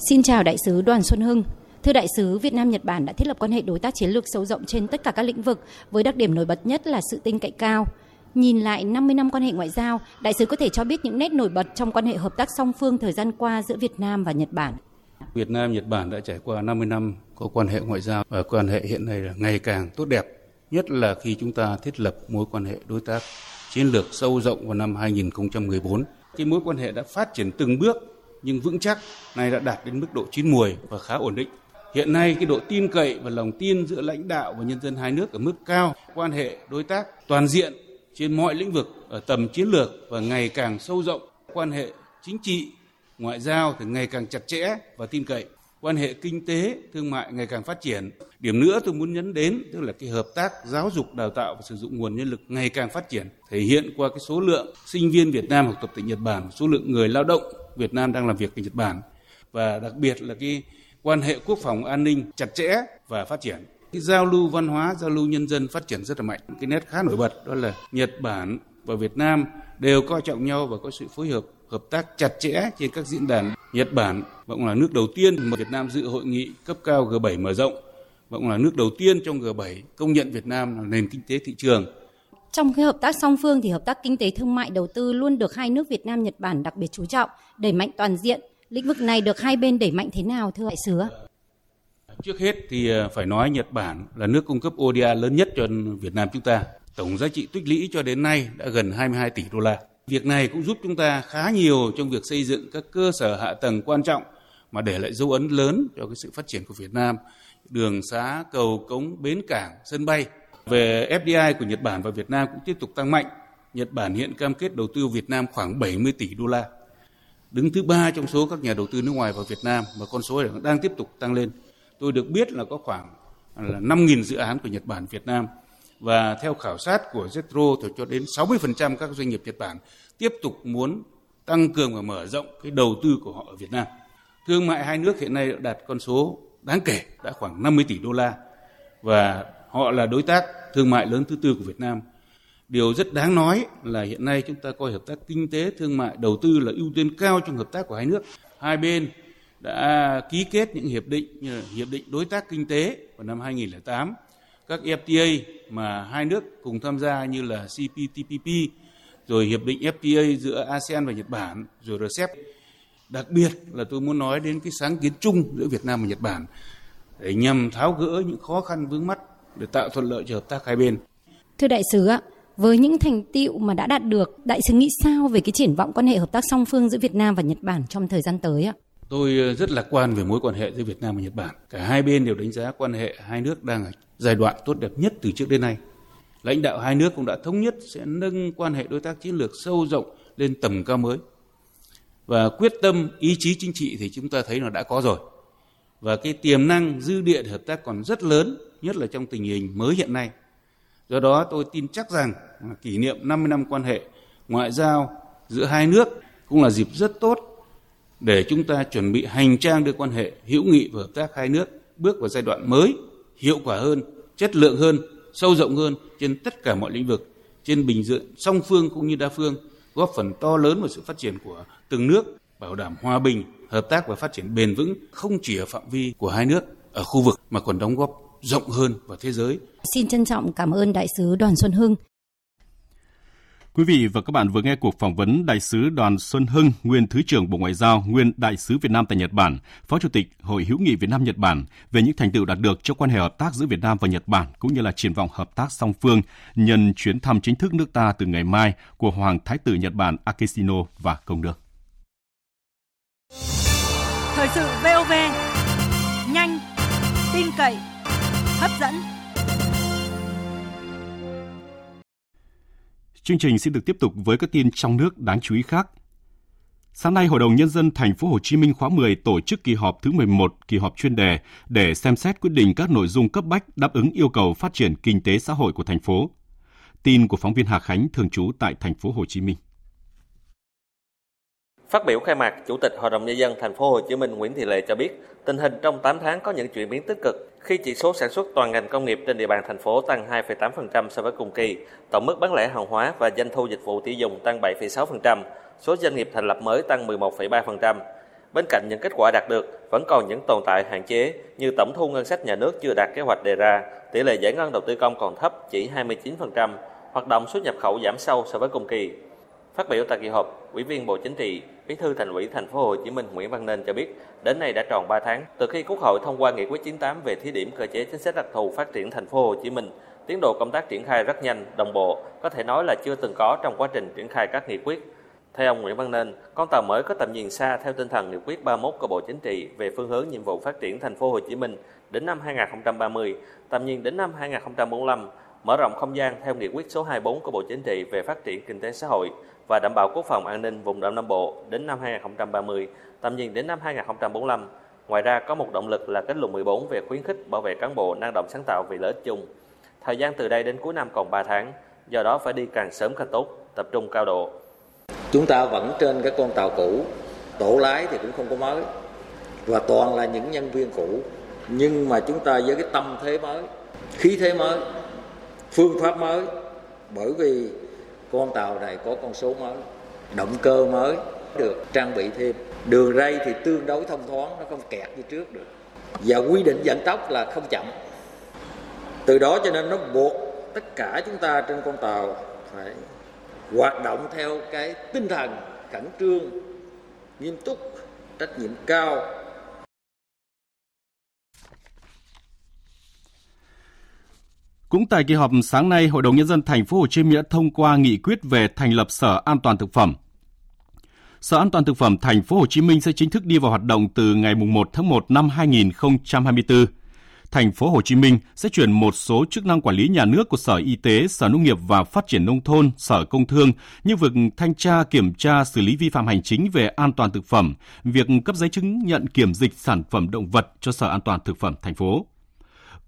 Xin chào đại sứ Đoàn Xuân Hưng. Thưa đại sứ, Việt Nam Nhật Bản đã thiết lập quan hệ đối tác chiến lược sâu rộng trên tất cả các lĩnh vực với đặc điểm nổi bật nhất là sự tin cậy cao. Nhìn lại 50 năm quan hệ ngoại giao, đại sứ có thể cho biết những nét nổi bật trong quan hệ hợp tác song phương thời gian qua giữa Việt Nam và Nhật Bản. Việt Nam Nhật Bản đã trải qua 50 năm có quan hệ ngoại giao và quan hệ hiện nay là ngày càng tốt đẹp, nhất là khi chúng ta thiết lập mối quan hệ đối tác chiến lược sâu rộng vào năm 2014. Cái mối quan hệ đã phát triển từng bước nhưng vững chắc, nay đã đạt đến mức độ chín muồi và khá ổn định. Hiện nay cái độ tin cậy và lòng tin giữa lãnh đạo và nhân dân hai nước ở mức cao, quan hệ đối tác toàn diện trên mọi lĩnh vực ở tầm chiến lược và ngày càng sâu rộng, quan hệ chính trị, ngoại giao thì ngày càng chặt chẽ và tin cậy, quan hệ kinh tế, thương mại ngày càng phát triển. Điểm nữa tôi muốn nhấn đến tức là cái hợp tác giáo dục đào tạo và sử dụng nguồn nhân lực ngày càng phát triển, thể hiện qua cái số lượng sinh viên Việt Nam học tập tại Nhật Bản, số lượng người lao động Việt Nam đang làm việc tại Nhật Bản và đặc biệt là cái quan hệ quốc phòng an ninh chặt chẽ và phát triển. Cái giao lưu văn hóa, giao lưu nhân dân phát triển rất là mạnh. Cái nét khá nổi bật đó là Nhật Bản và Việt Nam đều coi trọng nhau và có sự phối hợp hợp tác chặt chẽ trên các diễn đàn. Nhật Bản cũng là nước đầu tiên mà Việt Nam dự hội nghị cấp cao G7 mở rộng và cũng là nước đầu tiên trong G7 công nhận Việt Nam là nền kinh tế thị trường. Trong cái hợp tác song phương thì hợp tác kinh tế thương mại đầu tư luôn được hai nước Việt Nam Nhật Bản đặc biệt chú trọng, đẩy mạnh toàn diện. Lĩnh vực này được hai bên đẩy mạnh thế nào thưa đại sứ? Trước hết thì ờ, phải nói Nhật Bản là nước cung cấp ODA lớn nhất cho Việt Nam chúng ta. Tổng giá trị tích lũy cho đến nay đã gần 22 tỷ đô la. Việc này cũng giúp chúng ta khá nhiều trong việc xây dựng các cơ sở hạ tầng quan trọng mà để lại dấu ấn lớn cho cái sự phát triển của Việt Nam. Đường xá, cầu, cống, bến cảng, sân bay. Về FDI của Nhật Bản và Việt Nam cũng tiếp tục tăng mạnh Nhật Bản hiện cam kết đầu tư Việt Nam khoảng 70 tỷ đô la. Đứng thứ ba trong số các nhà đầu tư nước ngoài vào Việt Nam và con số này đang tiếp tục tăng lên. Tôi được biết là có khoảng là 5.000 dự án của Nhật Bản Việt Nam và theo khảo sát của Jetro thì cho đến 60% các doanh nghiệp Nhật Bản tiếp tục muốn tăng cường và mở rộng cái đầu tư của họ ở Việt Nam. Thương mại hai nước hiện nay đạt con số đáng kể đã khoảng 50 tỷ đô la và họ là đối tác thương mại lớn thứ tư của Việt Nam. Điều rất đáng nói là hiện nay chúng ta coi hợp tác kinh tế, thương mại, đầu tư là ưu tiên cao trong hợp tác của hai nước. Hai bên đã ký kết những hiệp định như là hiệp định đối tác kinh tế vào năm 2008, các FTA mà hai nước cùng tham gia như là CPTPP, rồi hiệp định FTA giữa ASEAN và Nhật Bản, rồi RCEP. Đặc biệt là tôi muốn nói đến cái sáng kiến chung giữa Việt Nam và Nhật Bản để nhằm tháo gỡ những khó khăn vướng mắt để tạo thuận lợi cho hợp tác hai bên. Thưa đại sứ ạ, với những thành tiệu mà đã đạt được, đại sứ nghĩ sao về cái triển vọng quan hệ hợp tác song phương giữa Việt Nam và Nhật Bản trong thời gian tới ạ? Tôi ờ, rất lạc quan về mối quan hệ giữa Việt Nam và Nhật Bản. Cả hai bên đều đánh giá quan hệ hai nước đang ở giai đoạn tốt đẹp nhất từ trước đến nay. Lãnh đạo hai nước cũng đã thống nhất sẽ nâng quan hệ đối tác chiến lược sâu rộng lên tầm cao mới. Và quyết tâm, ý chí chính trị thì chúng ta thấy là đã có rồi. Và cái tiềm năng dư địa hợp tác còn rất lớn, nhất là trong tình hình mới hiện nay. Do đó tôi tin chắc rằng kỷ niệm 50 năm quan hệ ngoại giao giữa hai nước cũng là dịp rất tốt để chúng ta chuẩn bị hành trang đưa quan hệ hữu nghị và hợp tác hai nước bước vào giai đoạn mới, hiệu quả hơn, chất lượng hơn, sâu rộng hơn trên tất cả mọi lĩnh vực, trên bình diện song phương cũng như đa phương, góp phần to lớn vào sự phát triển của từng nước, bảo đảm hòa bình, hợp tác và phát triển bền vững không chỉ ở phạm vi của hai nước ở khu vực mà còn đóng góp rộng hơn vào thế giới. Xin trân trọng cảm ơn đại sứ Đoàn Xuân Hưng Quý vị và các bạn vừa nghe cuộc phỏng vấn Đại sứ Đoàn Xuân Hưng, nguyên Thứ trưởng Bộ Ngoại giao, nguyên Đại sứ Việt Nam tại Nhật Bản, Phó Chủ tịch Hội hữu nghị Việt Nam Nhật Bản về những thành tựu đạt được trong quan hệ hợp tác giữa Việt Nam và Nhật Bản cũng như là triển vọng hợp tác song phương nhân chuyến thăm chính thức nước ta từ ngày mai của Hoàng Thái tử Nhật Bản Akishino và công nước. Thời sự VOV nhanh, tin cậy, hấp dẫn. Chương trình xin được tiếp tục với các tin trong nước đáng chú ý khác. Sáng nay, Hội đồng Nhân dân thành phố Hồ Chí Minh khóa 10 tổ chức kỳ họp thứ 11, kỳ họp chuyên đề để xem xét quyết định các nội dung cấp bách đáp ứng yêu cầu phát triển kinh tế xã hội của thành phố. Tin của phóng viên Hà Khánh thường trú tại thành phố Hồ Chí Minh. Phát biểu khai mạc, Chủ tịch Hội đồng nhân dân thành phố Hồ Chí Minh Nguyễn Thị Lệ cho biết, tình hình trong 8 tháng có những chuyển biến tích cực khi chỉ số sản xuất toàn ngành công nghiệp trên địa bàn thành phố tăng 2,8% so với cùng kỳ, tổng mức bán lẻ hàng hóa và doanh thu dịch vụ tiêu dùng tăng 7,6%, số doanh nghiệp thành lập mới tăng 11,3%. Bên cạnh những kết quả đạt được, vẫn còn những tồn tại hạn chế như tổng thu ngân sách nhà nước chưa đạt kế hoạch đề ra, tỷ lệ giải ngân đầu tư công còn thấp chỉ 29%, hoạt động xuất nhập khẩu giảm sâu so với cùng kỳ. Phát biểu tại kỳ họp, Ủy viên Bộ Chính trị, Bí thư Thành ủy Thành phố Hồ Chí Minh Nguyễn Văn Nên cho biết, đến nay đã tròn 3 tháng từ khi Quốc hội thông qua nghị quyết 98 về thí điểm cơ chế chính sách đặc thù phát triển Thành phố Hồ Chí Minh, tiến độ công tác triển khai rất nhanh, đồng bộ, có thể nói là chưa từng có trong quá trình triển khai các nghị quyết. Theo ông Nguyễn Văn Nên, con tàu mới có tầm nhìn xa theo tinh thần nghị quyết 31 của Bộ Chính trị về phương hướng nhiệm vụ phát triển Thành phố Hồ Chí Minh đến năm 2030, tầm nhìn đến năm 2045, mở rộng không gian theo nghị quyết số 24 của Bộ Chính trị về phát triển kinh tế xã hội và đảm bảo quốc phòng an ninh vùng Đông Nam Bộ đến năm 2030, tầm nhìn đến năm 2045. Ngoài ra có một động lực là kết luận 14 về khuyến khích bảo vệ cán bộ năng động sáng tạo vì lợi ích chung. Thời gian từ đây đến cuối năm còn 3 tháng, do đó phải đi càng sớm càng tốt, tập trung cao độ. Chúng ta vẫn trên cái con tàu cũ, tổ lái thì cũng không có mới và toàn là những nhân viên cũ nhưng mà chúng ta với cái tâm thế mới khí thế mới phương pháp mới bởi vì con tàu này có con số mới, động cơ mới được trang bị thêm. Đường ray thì tương đối thông thoáng, nó không kẹt như trước được. Và quy định vận tốc là không chậm. Từ đó cho nên nó buộc tất cả chúng ta trên con tàu phải hoạt động theo cái tinh thần khẩn trương, nghiêm túc, trách nhiệm cao. Cũng tại kỳ họp sáng nay, Hội đồng nhân dân thành phố Hồ Chí Minh đã thông qua nghị quyết về thành lập Sở An toàn thực phẩm. Sở An toàn thực phẩm thành phố Hồ Chí Minh sẽ chính thức đi vào hoạt động từ ngày 1 tháng 1 năm 2024. thành phố Hồ Chí Minh sẽ chuyển một số chức năng quản lý nhà nước của Sở Y tế, Sở Nông nghiệp và Phát triển nông thôn, Sở Công Thương như việc thanh tra, kiểm tra, xử lý vi phạm hành chính về an toàn thực phẩm, việc cấp giấy chứng nhận kiểm dịch sản phẩm động vật cho Sở An toàn thực phẩm thành phố.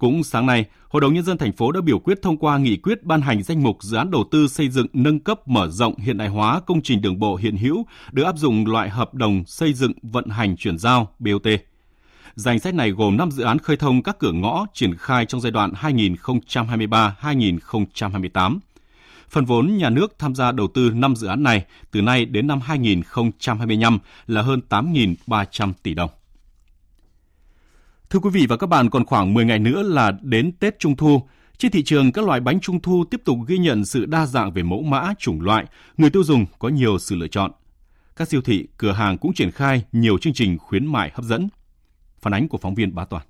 Cũng sáng nay, Hội đồng Nhân dân thành phố đã biểu quyết thông qua nghị quyết ban hành danh mục dự án đầu tư xây dựng nâng cấp mở rộng hiện đại hóa công trình đường bộ hiện hữu được áp dụng loại hợp đồng xây dựng vận hành chuyển giao BOT. Danh sách này gồm 5 dự án khơi thông các cửa ngõ triển khai trong giai đoạn 2023-2028. Phần vốn nhà nước tham gia đầu tư 5 dự án này từ nay đến năm 2025 là hơn 8.300 tỷ đồng. Thưa quý vị và các bạn, còn khoảng 10 ngày nữa là đến Tết Trung Thu. Trên thị trường, các loại bánh Trung Thu tiếp tục ghi nhận sự đa dạng về mẫu mã, chủng loại, người tiêu dùng có nhiều sự lựa chọn. Các siêu thị, cửa hàng cũng triển khai nhiều chương trình khuyến mại hấp dẫn. Phản ánh của phóng viên Bá Toàn.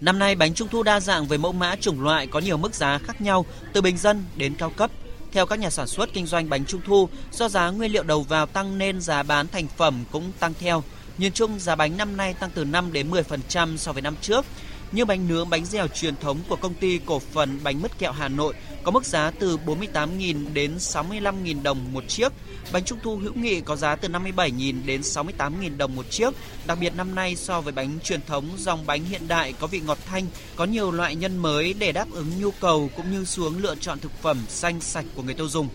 Năm nay bánh trung thu đa dạng về mẫu mã chủng loại có nhiều mức giá khác nhau, từ bình dân đến cao cấp. Theo các nhà sản xuất kinh doanh bánh trung thu, do giá nguyên liệu đầu vào tăng nên giá bán thành phẩm cũng tăng theo. Nhìn chung giá bánh năm nay tăng từ 5 đến 10% so với năm trước. Như bánh nướng, bánh dẻo truyền thống của công ty cổ phần bánh mứt kẹo Hà Nội có mức giá từ 48.000 đến 65.000 đồng một chiếc. Bánh trung thu hữu nghị có giá từ 57.000 đến 68.000 đồng một chiếc. Đặc biệt năm nay so với bánh truyền thống, dòng bánh hiện đại có vị ngọt thanh, có nhiều loại nhân mới để đáp ứng nhu cầu cũng như xuống lựa chọn thực phẩm xanh sạch của người tiêu dùng.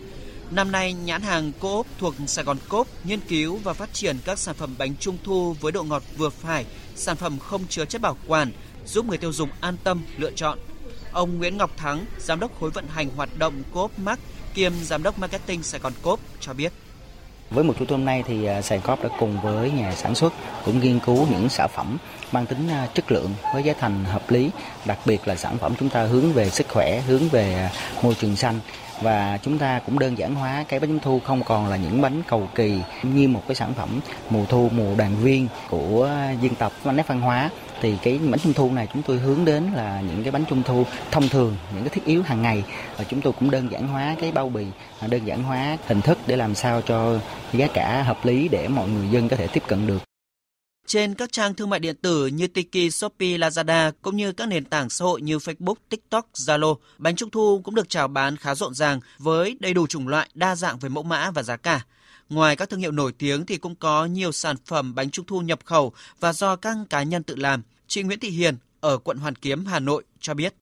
Năm nay, nhãn hàng Coop thuộc Sài Gòn Coop nghiên cứu và phát triển các sản phẩm bánh trung thu với độ ngọt vừa phải, sản phẩm không chứa chất bảo quản, giúp người tiêu dùng an tâm lựa chọn. Ông Nguyễn Ngọc Thắng, giám đốc khối vận hành hoạt động Coop Mark kiêm giám đốc marketing Sài Gòn Coop cho biết. Với một chuỗi hôm nay thì à, Sài Gòn đã cùng với nhà sản xuất cũng nghiên cứu những sản phẩm mang tính à, chất lượng với giá thành hợp lý, đặc biệt là sản phẩm chúng ta hướng về sức khỏe, hướng về à, môi trường xanh và chúng ta cũng đơn giản hóa cái bánh trung thu, không còn là những bánh cầu kỳ như một cái sản phẩm mùa thu, mùa đoàn viên của dân tộc bánh nét văn hóa. Thì cái bánh trung thu này chúng tôi hướng đến là những cái bánh trung thu thông thường, những cái thiết yếu hàng ngày. Và chúng tôi cũng đơn giản hóa cái bao bì, đơn giản hóa hình thức để làm sao cho giá cả hợp lý để mọi người dân có thể tiếp cận được trên các trang thương mại điện tử như Tiki, Shopee, Lazada cũng như các nền tảng xã hội như Facebook, TikTok, Zalo, bánh trung thu cũng được chào bán khá rộn ràng với đầy đủ chủng loại, đa dạng về mẫu mã và giá cả. Ngoài các thương hiệu nổi tiếng thì cũng có nhiều sản phẩm bánh trung thu nhập khẩu và do các cá nhân tự làm. Chị Nguyễn Thị Hiền ở quận Hoàn Kiếm, Hà Nội cho biết.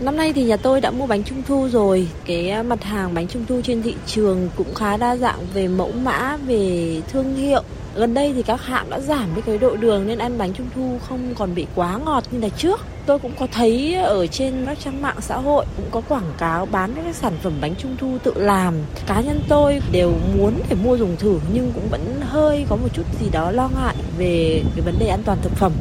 Năm nay thì nhà tôi đã mua bánh trung thu rồi. Cái à, mặt hàng bánh trung thu trên thị trường cũng khá đa dạng về mẫu mã, về thương hiệu. Gần đây thì các hãng đã giảm cái độ đường nên ăn bánh trung thu không còn bị quá ngọt như là trước. Tôi cũng có thấy ở trên các trang mạng xã hội cũng có quảng cáo bán các sản phẩm bánh trung thu tự làm. Cá nhân tôi đều muốn để mua dùng thử nhưng cũng vẫn hơi có một chút gì đó lo ngại về cái vấn đề an toàn thực phẩm.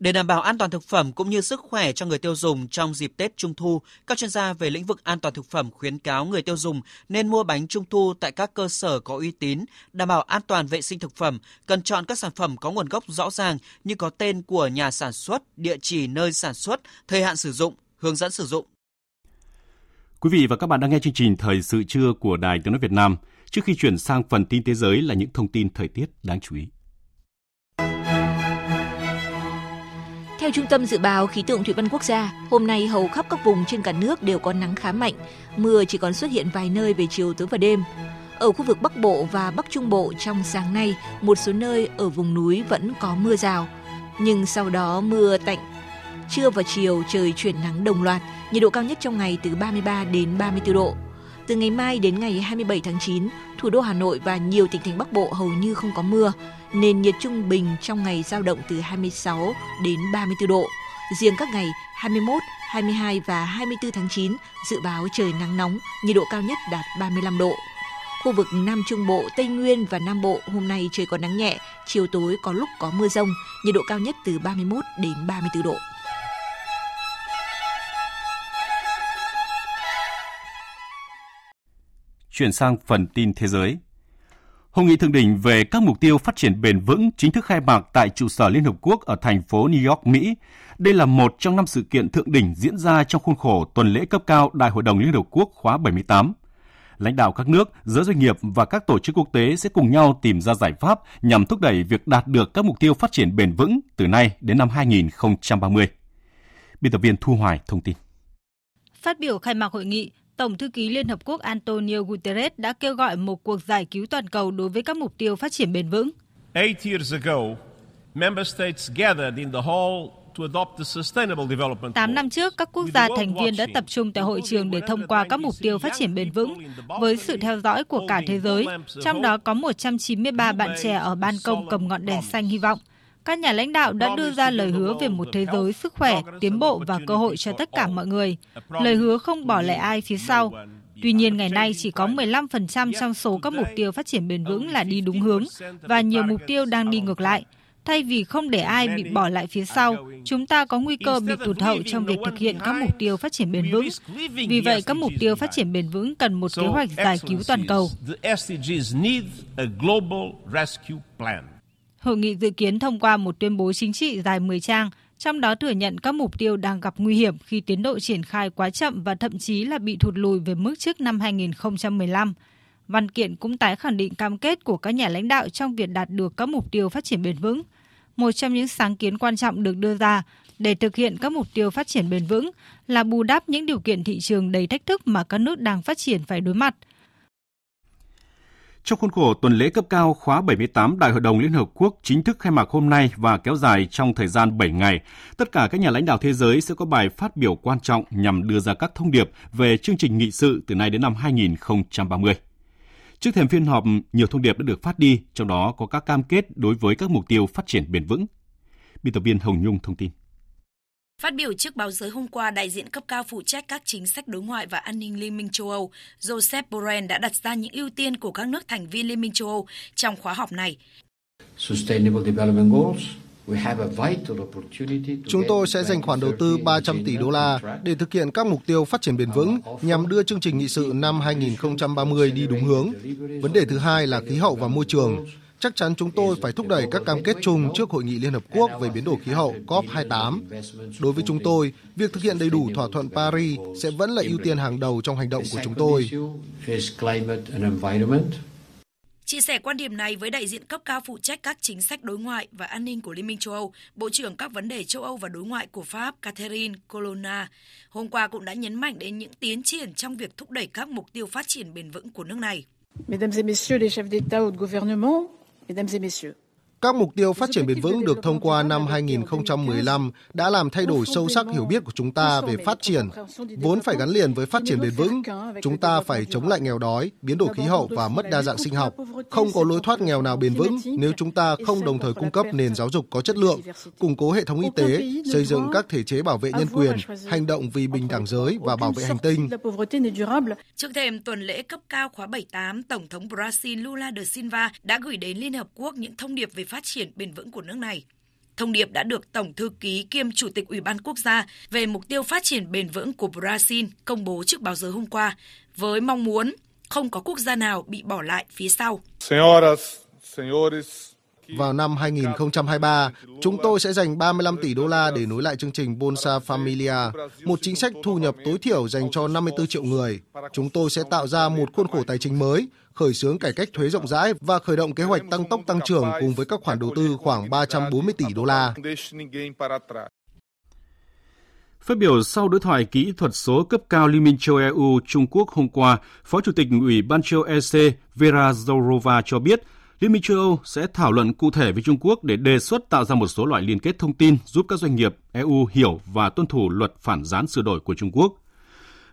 Để đảm bảo an toàn thực phẩm cũng như sức khỏe cho người tiêu dùng trong dịp Tết Trung thu, các chuyên gia về lĩnh vực an toàn thực phẩm khuyến cáo người tiêu dùng nên mua bánh Trung thu tại các cơ sở có uy tín, đảm bảo an toàn vệ sinh thực phẩm, cần chọn các sản phẩm có nguồn gốc rõ ràng như có tên của nhà sản xuất, địa chỉ nơi sản xuất, thời hạn sử dụng, hướng dẫn sử dụng. Quý vị và các bạn đang nghe chương trình Thời sự trưa của Đài Tiếng nói Việt Nam. Trước khi chuyển sang phần tin thế giới là những thông tin thời tiết đáng chú ý. Theo Trung tâm Dự báo Khí tượng Thủy văn Quốc gia, hôm nay hầu khắp các vùng trên cả nước đều có nắng khá mạnh, mưa chỉ còn xuất hiện vài nơi về chiều tối và đêm. Ở khu vực Bắc Bộ và Bắc Trung Bộ trong sáng nay, một số nơi ở vùng núi vẫn có mưa rào, nhưng sau đó mưa tạnh. Trưa và chiều trời chuyển nắng đồng loạt, nhiệt độ cao nhất trong ngày từ 33 đến 34 độ. Từ ngày mai đến ngày 27 tháng 9, thủ đô Hà Nội và nhiều tỉnh thành Bắc Bộ hầu như không có mưa, nền nhiệt trung bình trong ngày giao động từ 26 đến 34 độ. Riêng các ngày 21, 22 và 24 tháng 9 dự báo trời nắng nóng, nhiệt độ cao nhất đạt 35 độ. Khu vực Nam Trung Bộ, Tây Nguyên và Nam Bộ hôm nay trời có nắng nhẹ, chiều tối có lúc có mưa rông, nhiệt độ cao nhất từ 31 đến 34 độ. Chuyển sang phần tin thế giới. Hội nghị thượng đỉnh về các mục tiêu phát triển bền vững chính thức khai mạc tại trụ sở Liên Hợp Quốc ở thành phố New York, Mỹ. Đây là một trong năm sự kiện thượng đỉnh diễn ra trong khuôn khổ tuần lễ cấp cao Đại hội đồng Liên Hợp Quốc khóa 78. lãnh đạo các nước, giới doanh nghiệp và các tổ chức quốc tế sẽ cùng nhau tìm ra giải pháp nhằm thúc đẩy việc đạt được các mục tiêu phát triển bền vững từ nay đến năm 2030. Biên tập viên Thu Hoài thông tin. Phát biểu khai mạc hội nghị, Tổng thư ký Liên Hợp Quốc Antonio Guterres đã kêu gọi một cuộc giải cứu toàn cầu đối với các mục tiêu phát triển bền vững. Eight years ago, member states gathered in the hall 8 năm trước, các quốc gia thành viên đã tập trung tại hội trường để thông qua các mục tiêu phát triển bền vững với sự theo dõi của cả thế giới, trong đó có 193 bạn trẻ ở ban công cầm ngọn đèn xanh hy vọng. Các nhà lãnh đạo đã đưa ra lời hứa về một thế giới sức khỏe, tiến bộ và cơ hội cho tất cả mọi người. Lời hứa không bỏ lại ai phía sau. Tuy nhiên, ngày nay chỉ có 15% trong số các mục tiêu phát triển bền vững là đi đúng hướng và nhiều mục tiêu đang đi ngược lại. Thay vì không để ai bị bỏ lại phía sau, chúng ta có nguy cơ bị tụt hậu trong việc thực hiện các mục tiêu phát triển bền vững. Vì vậy, các mục tiêu phát triển bền vững cần một kế hoạch giải cứu toàn cầu. Hội nghị dự kiến thông qua một tuyên bố chính trị dài 10 trang, trong đó thừa nhận các mục tiêu đang gặp nguy hiểm khi tiến độ triển khai quá chậm và thậm chí là bị thụt lùi về mức trước năm 2015. Văn kiện cũng tái khẳng định cam kết của các nhà lãnh đạo trong việc đạt được các mục tiêu phát triển bền vững. Một trong những sáng kiến quan trọng được đưa ra để thực hiện các mục tiêu phát triển bền vững là bù đắp những điều kiện thị trường đầy thách thức mà các nước đang phát triển phải đối mặt. Trong khuôn khổ tuần lễ cấp cao khóa 78 Đại hội đồng Liên Hợp Quốc chính thức khai mạc hôm nay và kéo dài trong thời gian 7 ngày, tất cả các nhà lãnh đạo thế giới sẽ có bài phát biểu quan trọng nhằm đưa ra các thông điệp về chương trình nghị sự từ nay đến năm 2030. Trước thềm phiên họp, nhiều thông điệp đã được phát đi, trong đó có các cam kết đối với các mục tiêu phát triển bền vững. Biên tập viên Hồng Nhung thông tin. Phát biểu trước báo giới hôm qua, đại diện cấp cao phụ trách các chính sách đối ngoại và an ninh Liên minh châu Âu, Joseph Borrell đã đặt ra những ưu tiên của các nước thành viên Liên minh châu Âu trong khóa họp này. Sustainable Development Goals Chúng tôi sẽ dành khoản đầu tư 300 tỷ đô la để thực hiện các mục tiêu phát triển bền vững nhằm đưa chương trình nghị sự năm 2030 đi đúng hướng. Vấn đề thứ hai là khí hậu và môi trường. Chắc chắn chúng tôi phải thúc đẩy các cam kết chung trước Hội nghị Liên Hợp Quốc về biến đổi khí hậu COP28. Đối với chúng tôi, việc thực hiện đầy đủ thỏa thuận Paris sẽ vẫn là ưu tiên hàng đầu trong hành động của chúng tôi. Chia sẻ quan điểm này với đại diện cấp cao phụ trách các chính sách đối ngoại và an ninh của Liên minh châu Âu, Bộ trưởng các vấn đề châu Âu và đối ngoại của Pháp Catherine Colonna hôm qua cũng đã nhấn mạnh đến những tiến triển trong việc thúc đẩy các mục tiêu phát triển bền vững của nước này. Mesdames et messieurs les chefs d'État ou de gouvernement, mesdames et messieurs, các mục tiêu phát triển bền vững được thông qua năm 2015 đã làm thay đổi sâu sắc hiểu biết của chúng ta về phát triển, vốn phải gắn liền với phát triển bền vững. Chúng ta phải chống lại nghèo đói, biến đổi khí hậu và mất đa dạng sinh học. Không có lối thoát nghèo nào bền vững nếu chúng ta không đồng thời cung cấp nền giáo dục có chất lượng, củng cố hệ thống y tế, xây dựng các thể chế bảo vệ nhân quyền, hành động vì bình đẳng giới và bảo vệ hành tinh. Trước thềm tuần lễ cấp cao khóa 78, Tổng thống Brazil Lula da Silva đã gửi đến Liên Hợp Quốc những thông điệp về phát triển bền vững của nước này. Thông điệp đã được Tổng thư ký kiêm Chủ tịch Ủy ban Quốc gia về mục tiêu phát triển bền vững của Brazil công bố trước báo giới hôm qua, với mong muốn không có quốc gia nào bị bỏ lại phía sau. Senhoras, senhores, vào năm 2023, chúng tôi sẽ dành 35 tỷ đô la để nối lại chương trình Bolsa Familia, một chính sách thu nhập tối thiểu dành cho 54 triệu người. Chúng tôi sẽ tạo ra một khuôn khổ tài chính mới, khởi xướng cải cách thuế rộng rãi và khởi động kế hoạch tăng tốc tăng trưởng cùng với các khoản đầu tư khoảng 340 tỷ đô la. Phát biểu sau đối thoại kỹ thuật số cấp cao Liên minh châu EU Trung Quốc hôm qua, Phó Chủ tịch Ủy ban châu EC Vera Jourova cho biết Liên minh châu Âu sẽ thảo luận cụ thể với Trung Quốc để đề xuất tạo ra một số loại liên kết thông tin giúp các doanh nghiệp EU hiểu và tuân thủ luật phản gián sửa đổi của Trung Quốc.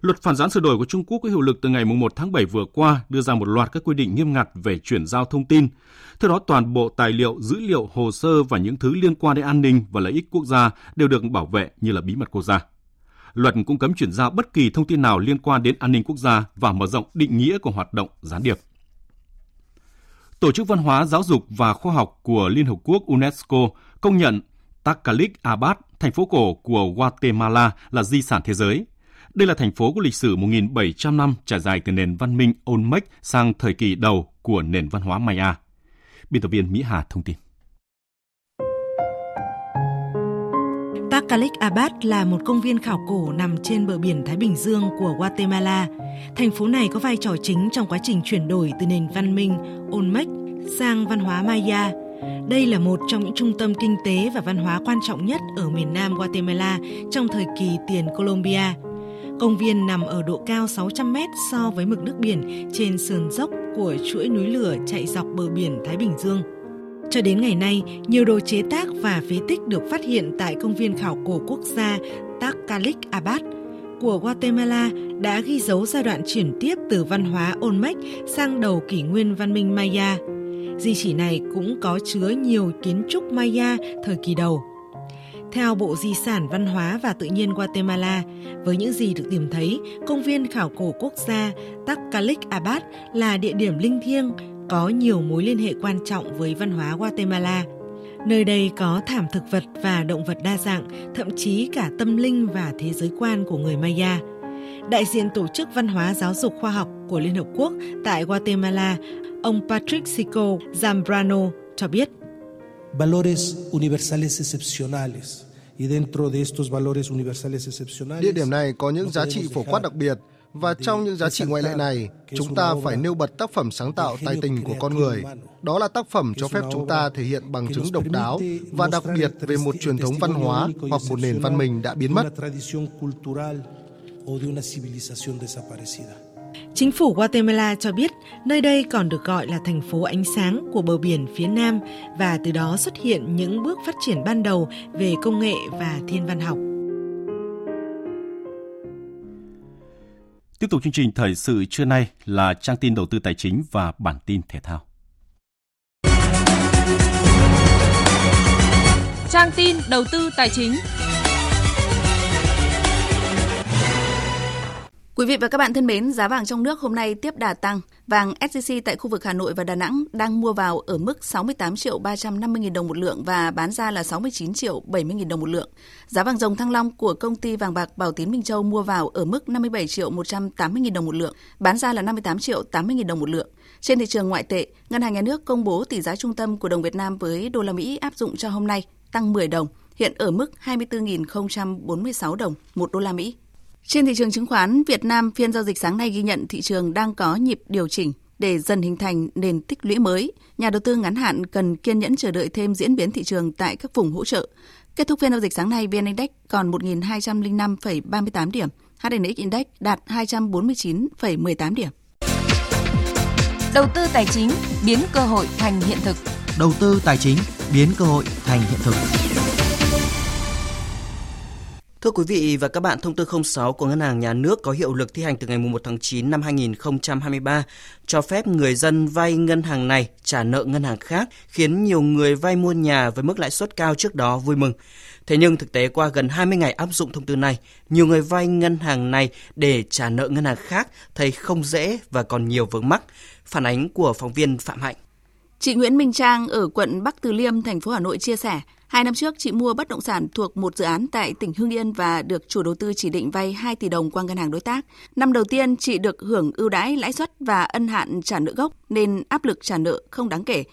Luật phản gián sửa đổi của Trung Quốc có hiệu lực từ ngày 1 tháng 7 vừa qua đưa ra một loạt các quy định nghiêm ngặt về chuyển giao thông tin. Theo đó, toàn bộ tài liệu, dữ liệu, hồ sơ và những thứ liên quan đến an ninh và lợi ích quốc gia đều được bảo vệ như là bí mật quốc gia. Luật cũng cấm chuyển giao bất kỳ thông tin nào liên quan đến an ninh quốc gia và mở rộng định nghĩa của hoạt động gián điệp. Tổ chức Văn hóa, Giáo dục và Khoa học của Liên Hợp Quốc UNESCO công nhận Takalik Abad, thành phố cổ của Guatemala là di sản thế giới. Đây là thành phố có lịch sử 1.700 năm trải dài từ nền văn minh Olmec sang thời kỳ đầu của nền văn hóa Maya. Biên tập viên Mỹ Hà thông tin. Takalik Abad là một công viên khảo cổ nằm trên bờ biển Thái Bình Dương của Guatemala. Thành phố này có vai trò chính trong quá trình chuyển đổi từ nền văn minh, Olmec, sang văn hóa Maya. Đây là một trong những trung tâm kinh tế và văn hóa quan trọng nhất ở miền nam Guatemala trong thời kỳ tiền Colombia. Công viên nằm ở độ cao 600 mét so với mực nước biển trên sườn dốc của chuỗi núi lửa chạy dọc bờ biển Thái Bình Dương. Cho đến ngày nay, nhiều đồ chế tác và phế tích được phát hiện tại công viên khảo cổ quốc gia Takalik Abad của Guatemala đã ghi dấu giai đoạn chuyển tiếp từ văn hóa Olmec sang đầu kỷ nguyên văn minh Maya. Di chỉ này cũng có chứa nhiều kiến trúc Maya thời kỳ đầu. Theo Bộ Di sản Văn hóa và Tự nhiên Guatemala, với những gì được tìm thấy, công viên khảo cổ quốc gia Takalik Abad là địa điểm linh thiêng có nhiều mối liên hệ quan trọng với văn hóa Guatemala. Nơi đây có thảm thực vật và động vật đa dạng, thậm chí cả tâm linh và thế giới quan của người Maya. Đại diện Tổ chức Văn hóa Giáo dục Khoa học của Liên Hợp Quốc tại Guatemala, ông Patrick Sico Zambrano cho biết. Valores universales excepcionales. Y dentro de estos valores universales excepcionales, Địa điểm này có những giá trị phổ quát đặc biệt, và trong những giá trị ngoại lệ này, chúng ta phải nêu bật tác phẩm sáng tạo tài tình của con người. Đó là tác phẩm cho phép chúng ta thể hiện bằng chứng độc đáo và đặc biệt về một truyền thống văn hóa hoặc một nền văn minh đã biến mất. Chính phủ Guatemala cho biết nơi đây còn được gọi là thành phố ánh sáng của bờ biển phía Nam và từ đó xuất hiện những bước phát triển ban đầu về công nghệ và thiên văn học. Tiếp tục chương trình thời sự trưa nay là trang tin đầu tư tài chính và bản tin thể thao. Trang tin đầu tư tài chính. Quý vị và các bạn thân mến, giá vàng trong nước hôm nay tiếp đà tăng. Vàng SJC tại khu vực Hà Nội và Đà Nẵng đang mua vào ở mức 68 triệu 350 nghìn đồng một lượng và bán ra là 69 triệu 70 nghìn đồng một lượng. Giá vàng dòng Thăng Long của công ty vàng bạc Bảo Tín Minh Châu mua vào ở mức 57 triệu 180 nghìn đồng một lượng, bán ra là 58 triệu 80 nghìn đồng một lượng. Trên thị trường ngoại tệ, Ngân hàng Nhà nước công bố tỷ giá trung tâm của đồng Việt Nam với đô la Mỹ áp dụng cho hôm nay tăng 10 đồng, hiện ở mức 24.046 đồng một đô la Mỹ. Trên thị trường chứng khoán, Việt Nam phiên giao dịch sáng nay ghi nhận thị trường đang có nhịp điều chỉnh để dần hình thành nền tích lũy mới. Nhà đầu tư ngắn hạn cần kiên nhẫn chờ đợi thêm diễn biến thị trường tại các vùng hỗ trợ. Kết thúc phiên giao dịch sáng nay, VN Index còn 1.205,38 điểm, HNX Index đạt 249,18 điểm. Đầu tư tài chính biến cơ hội thành hiện thực. Đầu tư tài chính biến cơ hội thành hiện thực. Thưa quý vị và các bạn, thông tư 06 của Ngân hàng Nhà nước có hiệu lực thi hành từ ngày 1 tháng 9 năm 2023, cho phép người dân vay ngân hàng này trả nợ ngân hàng khác, khiến nhiều người vay mua nhà với mức lãi suất cao trước đó vui mừng. Thế nhưng thực tế qua gần 20 ngày áp dụng thông tư này, nhiều người vay ngân hàng này để trả nợ ngân hàng khác thấy không dễ và còn nhiều vướng mắc. Phản ánh của phóng viên Phạm Hạnh. Chị Nguyễn Minh Trang ở quận Bắc Từ Liêm, thành phố Hà Nội chia sẻ, Hai năm trước, chị mua bất động sản thuộc một dự án tại tỉnh Hưng Yên và được chủ đầu tư chỉ định vay 2 tỷ đồng qua ngân hàng đối tác. Năm đầu tiên, chị được hưởng ưu đãi lãi suất và ân hạn trả nợ gốc nên áp lực trả nợ không đáng kể.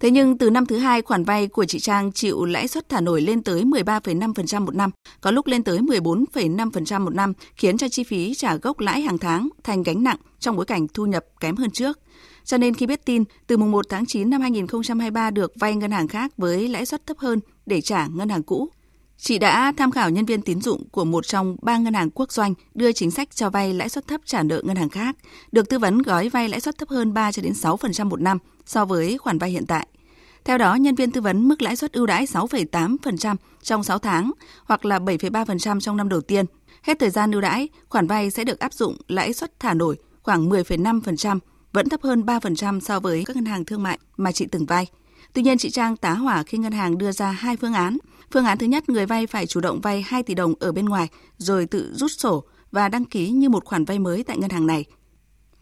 Thế nhưng từ năm thứ hai, khoản vay của chị Trang chịu lãi suất thả nổi lên tới 13,5% một năm, có lúc lên tới 14,5% một năm, khiến cho chi phí trả gốc lãi hàng tháng thành gánh nặng trong bối cảnh thu nhập kém hơn trước. Cho nên khi biết tin, từ mùng 1 tháng 9 năm 2023 được vay ngân hàng khác với lãi suất thấp hơn để trả ngân hàng cũ, chị đã tham khảo nhân viên tín dụng của một trong ba ngân hàng quốc doanh đưa chính sách cho vay lãi suất thấp trả nợ ngân hàng khác, được tư vấn gói vay lãi suất thấp hơn 3 cho đến 6% một năm so với khoản vay hiện tại. Theo đó, nhân viên tư vấn mức lãi suất ưu đãi 6,8% trong 6 tháng hoặc là 7,3% trong năm đầu tiên. Hết thời gian ưu đãi, khoản vay sẽ được áp dụng lãi suất thả nổi khoảng 10,5% vẫn thấp hơn 3% so với các ngân hàng thương mại mà chị từng vay. Tuy nhiên, chị Trang tá hỏa khi ngân hàng đưa ra hai phương án. Phương án thứ nhất, người vay phải chủ động vay 2 tỷ đồng ở bên ngoài rồi tự rút sổ và đăng ký như một khoản vay mới tại ngân hàng này.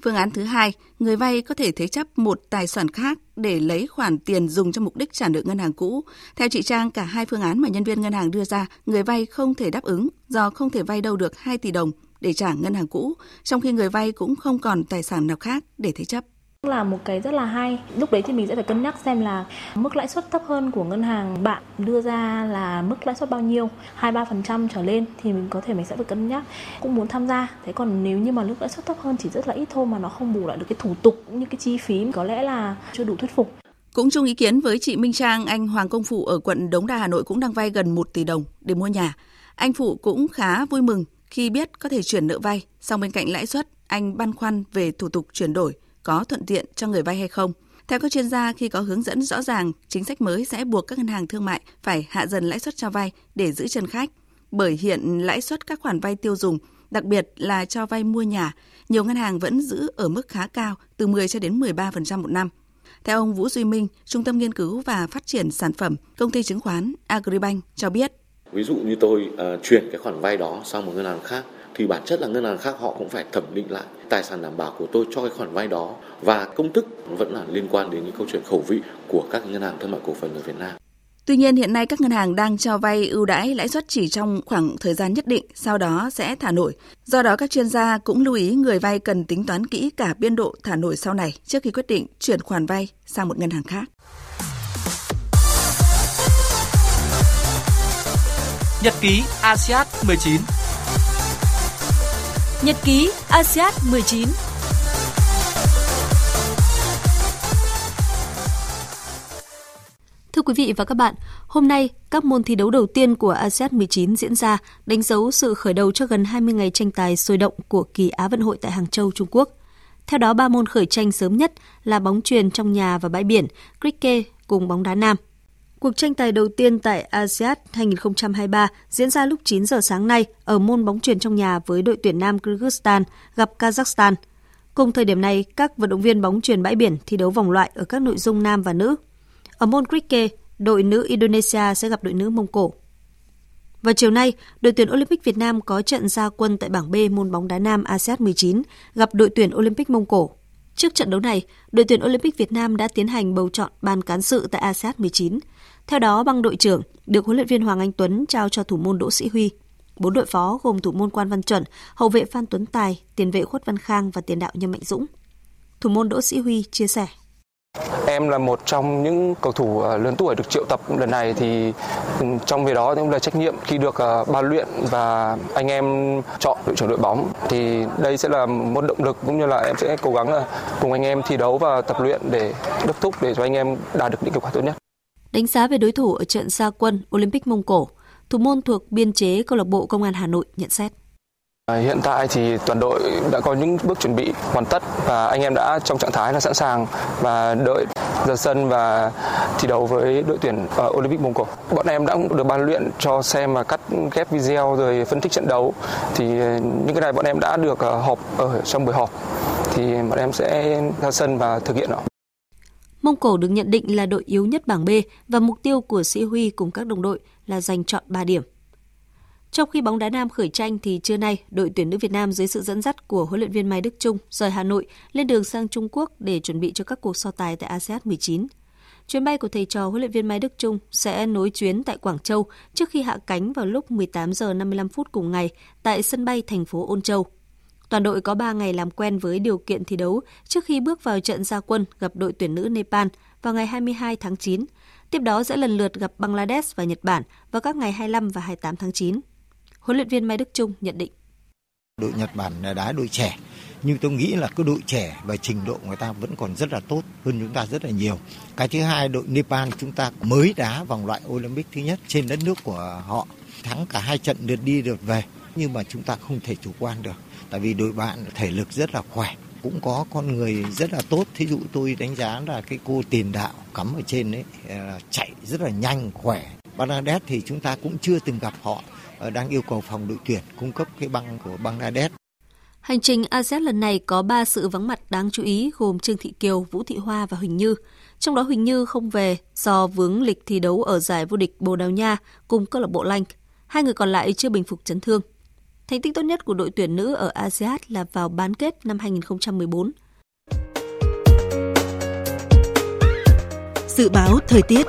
Phương án thứ hai, người vay có thể thế chấp một tài sản khác để lấy khoản tiền dùng cho mục đích trả nợ ngân hàng cũ. Theo chị Trang, cả hai phương án mà nhân viên ngân hàng đưa ra, người vay không thể đáp ứng do không thể vay đâu được 2 tỷ đồng để trả ngân hàng cũ, trong khi người vay cũng không còn tài sản nào khác để thế chấp là một cái rất là hay. Lúc đấy thì mình sẽ phải cân nhắc xem là mức lãi suất thấp hơn của ngân hàng bạn đưa ra là mức lãi suất bao nhiêu, 2-3% trở lên thì mình có thể mình sẽ phải cân nhắc cũng muốn tham gia. Thế còn nếu như mà mức lãi suất thấp hơn chỉ rất là ít thôi mà nó không bù lại được cái thủ tục cũng như cái chi phí có lẽ là chưa đủ thuyết phục. Cũng chung ý kiến với chị Minh Trang, anh Hoàng Công Phụ ở quận Đống Đa Hà Nội cũng đang vay gần 1 tỷ đồng để mua nhà. Anh Phụ cũng khá vui mừng khi biết có thể chuyển nợ vay, song bên cạnh lãi suất, anh băn khoăn về thủ tục chuyển đổi có thuận tiện cho người vay hay không. Theo các chuyên gia, khi có hướng dẫn rõ ràng, chính sách mới sẽ buộc các ngân hàng thương mại phải hạ dần lãi suất cho vay để giữ chân khách. Bởi hiện lãi suất các khoản vay tiêu dùng, đặc biệt là cho vay mua nhà, nhiều ngân hàng vẫn giữ ở mức khá cao, từ 10 cho đến 13% một năm. Theo ông Vũ Duy Minh, Trung tâm Nghiên cứu và Phát triển Sản phẩm, Công ty chứng khoán Agribank cho biết. Ví dụ như tôi uh, chuyển cái khoản vay đó sang một ngân hàng khác thì bản chất là ngân hàng khác họ cũng phải thẩm định lại tài sản đảm bảo của tôi cho cái khoản vay đó và công thức vẫn là liên quan đến những câu chuyện khẩu vị của các ngân hàng thương mại cổ phần ở Việt Nam. Tuy nhiên hiện nay các ngân hàng đang cho vay ưu đãi lãi suất chỉ trong khoảng thời gian nhất định, sau đó sẽ thả nổi. Do đó các chuyên gia cũng lưu ý người vay cần tính toán kỹ cả biên độ thả nổi sau này trước khi quyết định chuyển khoản vay sang một ngân hàng khác. Nhật ký ASEAN 19 Nhật ký ASEAN 19 Thưa quý vị và các bạn, hôm nay các môn thi đấu đầu tiên của ASEAN 19 diễn ra, đánh dấu sự khởi đầu cho gần 20 ngày tranh tài sôi động của kỳ Á vận hội tại Hàng Châu, Trung Quốc. Theo đó, ba môn khởi tranh sớm nhất là bóng truyền trong nhà và bãi biển, cricket cùng bóng đá nam. Cuộc tranh tài đầu tiên tại ASEAN 2023 diễn ra lúc 9 giờ sáng nay ở môn bóng truyền trong nhà với đội tuyển Nam Kyrgyzstan gặp Kazakhstan. Cùng thời điểm này, các vận động viên bóng truyền bãi biển thi đấu vòng loại ở các nội dung nam và nữ. Ở môn cricket, đội nữ Indonesia sẽ gặp đội nữ Mông Cổ. Vào chiều nay, đội tuyển Olympic Việt Nam có trận ra quân tại bảng B môn bóng đá nam ASEAN 19 gặp đội tuyển Olympic Mông Cổ. Trước trận đấu này, đội tuyển Olympic Việt Nam đã tiến hành bầu chọn ban cán sự tại ASEAN 19. Theo đó, băng đội trưởng được huấn luyện viên Hoàng Anh Tuấn trao cho thủ môn Đỗ Sĩ Huy. Bốn đội phó gồm thủ môn Quan Văn Chuẩn, hậu vệ Phan Tuấn Tài, tiền vệ Khuất Văn Khang và tiền đạo Nhâm Mạnh Dũng. Thủ môn Đỗ Sĩ Huy chia sẻ. Em là một trong những cầu thủ ờ, lớn tuổi được triệu tập lần này thì ừ, trong việc đó cũng là trách nhiệm khi được ờ, ban luyện và anh em chọn đội trưởng đội bóng thì đây sẽ là một động lực cũng như là em sẽ cố gắng là cùng anh em thi đấu và tập luyện để đốc thúc để cho anh em đạt được những kết quả tốt nhất. Đánh giá về đối thủ ở trận gia quân Olympic Mông Cổ, thủ môn thuộc biên chế câu lạc bộ Công an Hà Nội nhận xét. À, hiện tại thì toàn đội đã có những bước chuẩn bị hoàn tất và anh em đã trong trạng thái là sẵn sàng và đợi ra sân và thi đấu với đội tuyển à, Olympic Mông Cổ. Bọn em đã được ban luyện cho xem và cắt ghép video rồi phân tích trận đấu. Thì à, những cái này bọn em đã được họp ở trong buổi họp thì bọn em sẽ ra sân và thực hiện nó. Mông Cổ được nhận định là đội yếu nhất bảng B và mục tiêu của Sĩ Huy cùng các đồng đội là giành chọn 3 điểm. Trong khi bóng đá nam khởi tranh thì trưa nay, đội tuyển nữ Việt Nam dưới sự dẫn dắt của huấn luyện viên Mai Đức Trung rời Hà Nội lên đường sang Trung Quốc để chuẩn bị cho các cuộc so tài tại ASEAN 19. Chuyến bay của thầy trò huấn luyện viên Mai Đức Trung sẽ nối chuyến tại Quảng Châu trước khi hạ cánh vào lúc 18 giờ 55 phút cùng ngày tại sân bay thành phố Ôn Châu. Toàn đội có 3 ngày làm quen với điều kiện thi đấu trước khi bước vào trận gia quân gặp đội tuyển nữ Nepal vào ngày 22 tháng 9. Tiếp đó sẽ lần lượt gặp Bangladesh và Nhật Bản vào các ngày 25 và 28 tháng 9. Huấn luyện viên Mai Đức Trung nhận định. Đội Nhật Bản là đá đội trẻ, nhưng tôi nghĩ là cái đội trẻ và trình độ người ta vẫn còn rất là tốt hơn chúng ta rất là nhiều. Cái thứ hai đội Nepal chúng ta mới đá vòng loại Olympic thứ nhất trên đất nước của họ, thắng cả hai trận lượt đi lượt về nhưng mà chúng ta không thể chủ quan được tại vì đội bạn thể lực rất là khỏe cũng có con người rất là tốt thí dụ tôi đánh giá là cái cô tiền đạo cắm ở trên đấy ờ, chạy rất là nhanh khỏe Bangladesh thì chúng ta cũng chưa từng gặp họ ờ, đang yêu cầu phòng đội tuyển cung cấp cái băng của Bangladesh. Hành trình ASEAN lần này có 3 sự vắng mặt đáng chú ý gồm Trương Thị Kiều, Vũ Thị Hoa và Huỳnh Như. Trong đó Huỳnh Như không về do vướng lịch thi đấu ở giải vô địch Bồ Đào Nha cùng câu lạc bộ Lanh. Hai người còn lại chưa bình phục chấn thương. Thành tích tốt nhất của đội tuyển nữ ở ASEAN là vào bán kết năm 2014. Dự báo thời tiết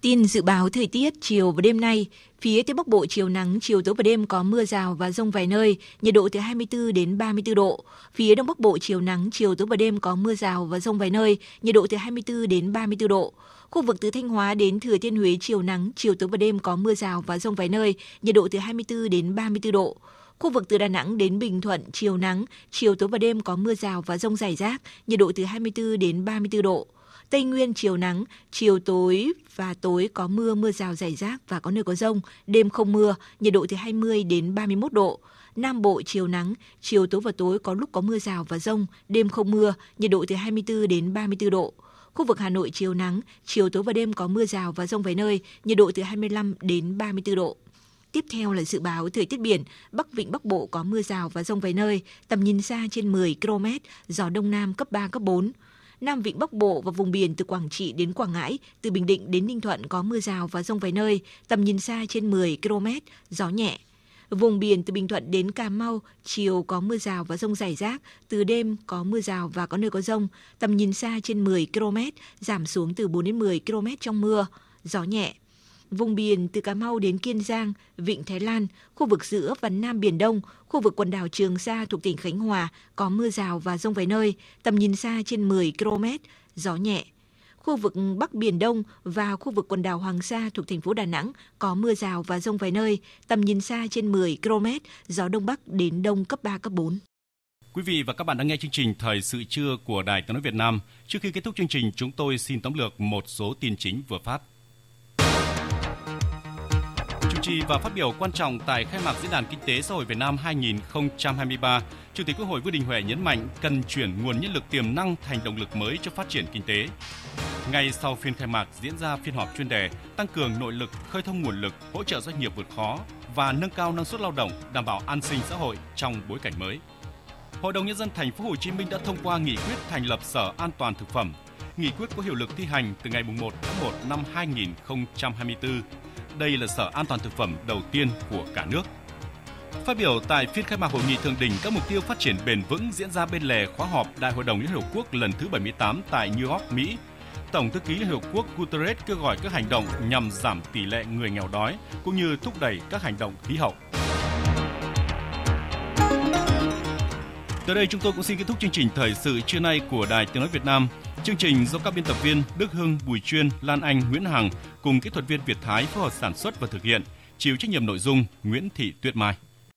Tin dự báo thời tiết chiều và đêm nay, phía Tây Bắc Bộ chiều nắng, chiều tối và đêm có mưa rào và rông vài nơi, nhiệt độ từ 24 đến 34 độ. Phía Đông Bắc Bộ chiều nắng, chiều tối và đêm có mưa rào và rông vài nơi, nhiệt độ từ 24 đến 34 độ. Khu vực từ Thanh Hóa đến Thừa Thiên Huế chiều nắng, chiều tối và đêm có mưa rào và rông vài nơi, nhiệt độ từ 24 đến 34 độ. Khu vực từ Đà Nẵng đến Bình Thuận chiều nắng, chiều tối và đêm có mưa rào và rông rải rác, nhiệt độ từ 24 đến 34 độ. Tây Nguyên chiều nắng, chiều tối và tối có mưa, mưa rào rải rác và có nơi có rông, đêm không mưa, nhiệt độ từ 20 đến 31 độ. Nam Bộ chiều nắng, chiều tối và tối có lúc có mưa rào và rông, đêm không mưa, nhiệt độ từ 24 đến 34 độ. Khu vực Hà Nội chiều nắng, chiều tối và đêm có mưa rào và rông vài nơi, nhiệt độ từ 25 đến 34 độ. Tiếp theo là dự báo thời tiết biển, Bắc Vịnh Bắc Bộ có mưa rào và rông vài nơi, tầm nhìn xa trên 10 km, gió Đông Nam cấp 3, cấp 4. Nam Vịnh Bắc Bộ và vùng biển từ Quảng Trị đến Quảng Ngãi, từ Bình Định đến Ninh Thuận có mưa rào và rông vài nơi, tầm nhìn xa trên 10 km, gió nhẹ. Vùng biển từ Bình Thuận đến Cà Mau, chiều có mưa rào và rông rải rác, từ đêm có mưa rào và có nơi có rông, tầm nhìn xa trên 10 km, giảm xuống từ 4 đến 10 km trong mưa, gió nhẹ. Vùng biển từ Cà Mau đến Kiên Giang, Vịnh Thái Lan, khu vực giữa và Nam Biển Đông, khu vực quần đảo Trường Sa thuộc tỉnh Khánh Hòa có mưa rào và rông vài nơi, tầm nhìn xa trên 10 km, gió nhẹ. Khu vực Bắc Biển Đông và khu vực quần đảo Hoàng Sa thuộc thành phố Đà Nẵng có mưa rào và rông vài nơi, tầm nhìn xa trên 10 km, gió Đông Bắc đến Đông cấp 3, cấp 4. Quý vị và các bạn đang nghe chương trình Thời sự trưa của Đài Tiếng Nói Việt Nam. Trước khi kết thúc chương trình, chúng tôi xin tóm lược một số tin chính vừa phát trì và phát biểu quan trọng tại khai mạc Diễn đàn Kinh tế Xã hội Việt Nam 2023, Chủ tịch Quốc hội Vương Đình Huệ nhấn mạnh cần chuyển nguồn nhân lực tiềm năng thành động lực mới cho phát triển kinh tế. Ngay sau phiên khai mạc diễn ra phiên họp chuyên đề tăng cường nội lực, khơi thông nguồn lực, hỗ trợ doanh nghiệp vượt khó và nâng cao năng suất lao động, đảm bảo an sinh xã hội trong bối cảnh mới. Hội đồng nhân dân thành phố Hồ Chí Minh đã thông qua nghị quyết thành lập Sở An toàn thực phẩm. Nghị quyết có hiệu lực thi hành từ ngày 1 tháng 1 năm 2024 đây là Sở An toàn Thực phẩm đầu tiên của cả nước. Phát biểu tại phiên khai mạc hội nghị thượng đỉnh các mục tiêu phát triển bền vững diễn ra bên lề khóa họp Đại hội đồng Liên Hợp Quốc lần thứ 78 tại New York, Mỹ, Tổng thư ký Liên Hợp Quốc Guterres kêu gọi các hành động nhằm giảm tỷ lệ người nghèo đói cũng như thúc đẩy các hành động khí hậu. Tới đây chúng tôi cũng xin kết thúc chương trình thời sự trưa nay của Đài Tiếng nói Việt Nam. Chương trình do các biên tập viên Đức Hưng, Bùi Chuyên, Lan Anh, Nguyễn Hằng cùng kỹ thuật viên Việt Thái phối hợp sản xuất và thực hiện, chịu trách nhiệm nội dung Nguyễn Thị Tuyết Mai.